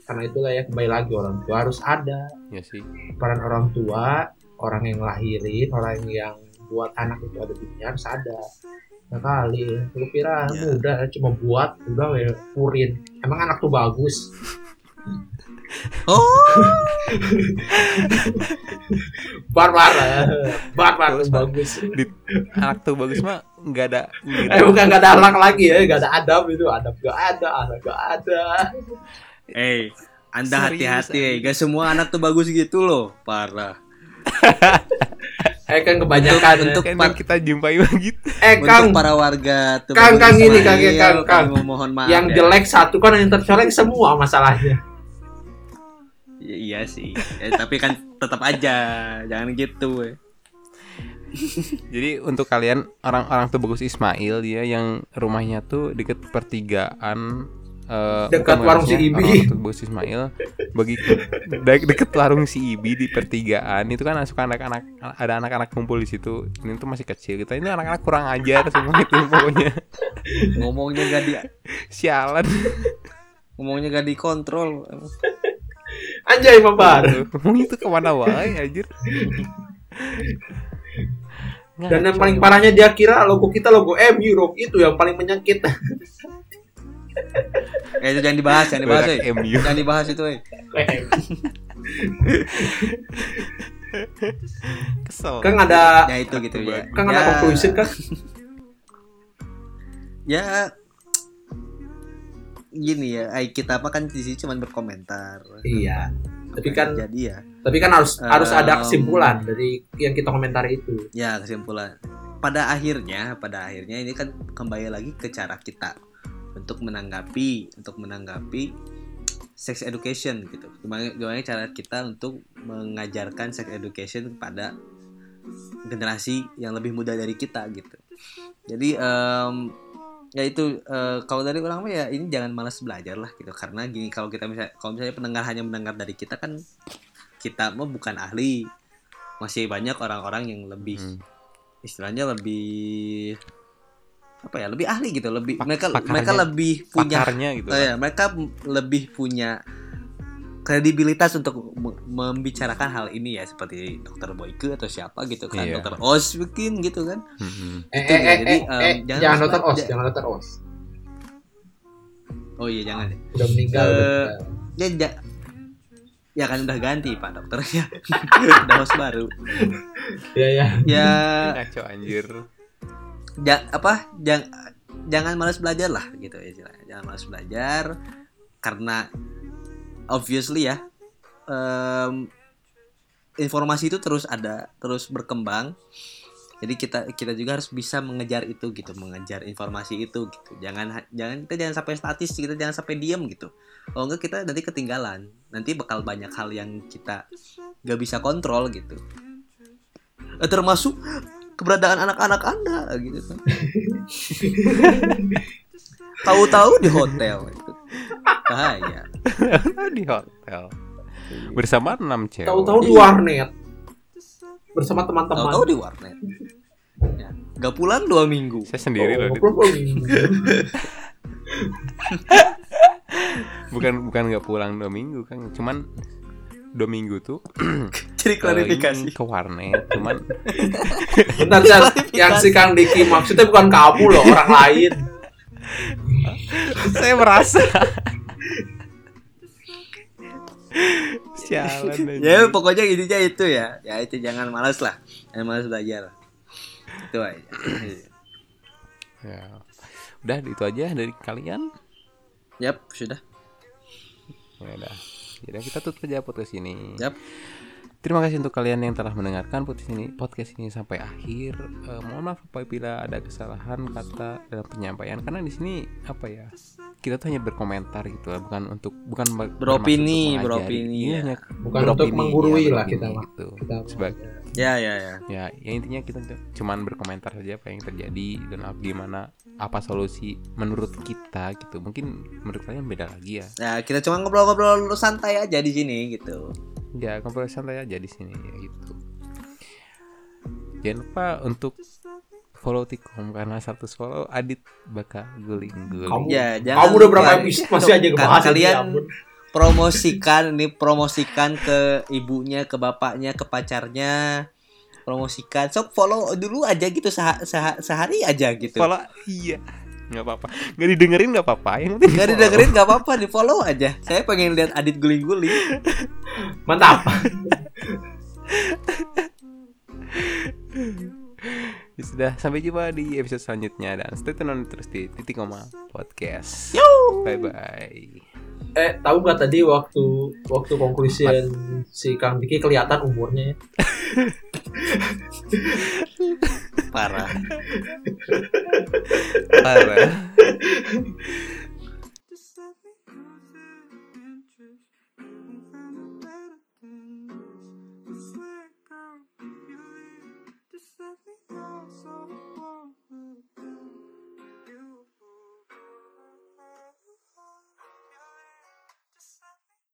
Karena itulah ya kembali lagi orang tua harus ada. Ya sih. Peran orang tua orang yang lahirin orang yang buat anak itu ada di dunia harus ada. Nah kali lu kira Ya. mudah cuma buat udah ya purin emang anak tuh bagus oh. Barbar barbar Terus, tuh Pak. bagus anak tuh bagus mah nggak ada eh bukan gak ada anak lagi ya gak ada adab itu. Adab gak ada anak gak ada. Eh anda Serius, hati-hati eh. gak semua anak tuh bagus gitu loh. Parah. Eh kan kebanyakan Untuk kan par- yang kita jumpai begitu eh untuk kang. para warga tuh Kang, Kang, ini, Kang, Kang, Kang. memohon maaf yang ya. jelek satu kan yang tercolek semua masalahnya I- iya sih. Ya, tapi kan tetap aja jangan gitu eh. Jadi untuk kalian orang-orang tuh bagus Ismail ya yang rumahnya tuh deket pertigaan eh, Dekat warung si Ibi. tuh bagus Ismail. Bagi de- deket warung si Ibi di pertigaan. Itu kan suka anak-anak ada anak-anak kumpul di situ. Ini tuh masih kecil kita. Ini anak-anak kurang ajar semua itu pokoknya. Ngomongnya gak di sialan. Ngomongnya gak dikontrol anjay mabar ngomong itu ke mana wae anjir? Dan yang paling parahnya dia kira logo kita logo MU Rob. itu yang paling menyakit eh itu jangan dibahas jangan dibahas eh. Jangan dibahas itu eh. kesel. Kang ada ya itu gitu ya. Kang ya, ada conclusion kan ya gini ya kita apa kan di sini cuma berkomentar. Iya tapi kan jadi ya? tapi kan harus harus ada Um, kesimpulan dari yang kita komentari itu. Ya kesimpulan. Pada akhirnya pada akhirnya ini kan kembali lagi ke cara kita untuk menanggapi untuk menanggapi sex education gitu. Gimana gimana cara kita untuk mengajarkan sex education kepada generasi yang lebih muda dari kita gitu. Jadi em, ya itu eh, kalau dari orang mah ya ini jangan malas belajar lah gitu. Karena gini kalau kita bisa kalau misalnya pendengar hanya mendengar dari kita kan kita mah bukan ahli. Masih banyak orang-orang yang lebih Hmm. istilahnya lebih apa ya lebih ahli gitu. Lebih Pak- mereka pakarnya- mereka lebih punya pakarnya gitu Oh ya, mereka lebih punya kredibilitas untuk me- membicarakan hal ini ya seperti dokter Boyke atau siapa gitu kan Iya. dokter Os mungkin gitu kan Mm-mm. Eh, Itu eh, eh, Jadi, eh, em, eh, jangan jangan dokter os, ja- jangan dokter os. oh iya jangan Udah meninggal. Udah meninggal. ya, ja- ya kan udah ganti pak dokternya udah host baru Ya ya. ya Ngaco anjir. ja- apa jang, jangan malas belajar lah gitu ya istilahnya. jangan malas belajar karena obviously ya em, informasi itu terus ada terus berkembang. Jadi kita kita juga harus bisa mengejar itu gitu mengejar informasi itu gitu. Jangan jangan kita jangan sampai statis kita jangan sampai diam gitu. Kalau enggak kita nanti ketinggalan. Nanti bakal banyak hal yang kita gak bisa kontrol gitu. Eh, termasuk keberadaan anak-anak anda gitu kan. Tahu-tahu di hotel. Bahaya di hotel. Bersama enam cewek. Tahu-tahu di warnet bersama teman-teman. tahu-tahu di warnet ya. gak pulang dua minggu Saya sendiri loh. Oh. Bukan bukan nggak pulang dua minggu kan. Cuman dua minggu tuh jadi klarifikasi ke warnet. Cuman Bentar, yang si Kang Diki maksudnya bukan kamu loh, orang lain. saya merasa. Sialan ya pokoknya intinya itu ya ya itu jangan malas lah jangan malas belajar itu aja Ya. Udah itu aja dari kalian. yap sudah Ya udah. Jadi kita tutup aja podcast ini. yap Terima kasih untuk kalian yang telah mendengarkan podcast ini podcast ini sampai akhir. Eh, mohon maaf apabila ada kesalahan kata dalam penyampaian karena di sini apa ya? Kita tuh hanya berkomentar gitu lah, bukan untuk bukan ber- Beropini, untuk beropini, ya. hanya Bukan untuk menggurui iya, lah beropini kita mah. gitu. Kita Sebagai ya ya ya ya, ya intinya kita cuman berkomentar saja apa yang terjadi dan apa gimana apa solusi menurut kita gitu. Mungkin menurut kalian beda lagi ya. ya kita cuma ngobrol-ngobrol santai aja di sini gitu Ya ngobrol santai aja di sini ya gitu. Jangan lupa untuk follow Tikom karena satu follow Adit bakal guling-guling. Kamu- ya Kamu udah berapa episode masih aja ngebahas ini, kalian ya promosikan ini promosikan ke ibunya ke bapaknya ke pacarnya promosikan so follow dulu aja gitu seha- seha- sehari aja gitu Follow iya. Nggak apa-apa. Nggak didengerin nggak apa-apa. Yang penting Gak di-follow. didengerin gak apa-apa di follow aja Saya pengen lihat Adit guling-guling Mantap. Ya Sudah sampai jumpa di episode selanjutnya dan stay tune on terus di titik koma podcast. Bye bye eh tahu nggak tadi waktu waktu konklusi si Kang Diki kelihatan umurnya ya? parah. Parah.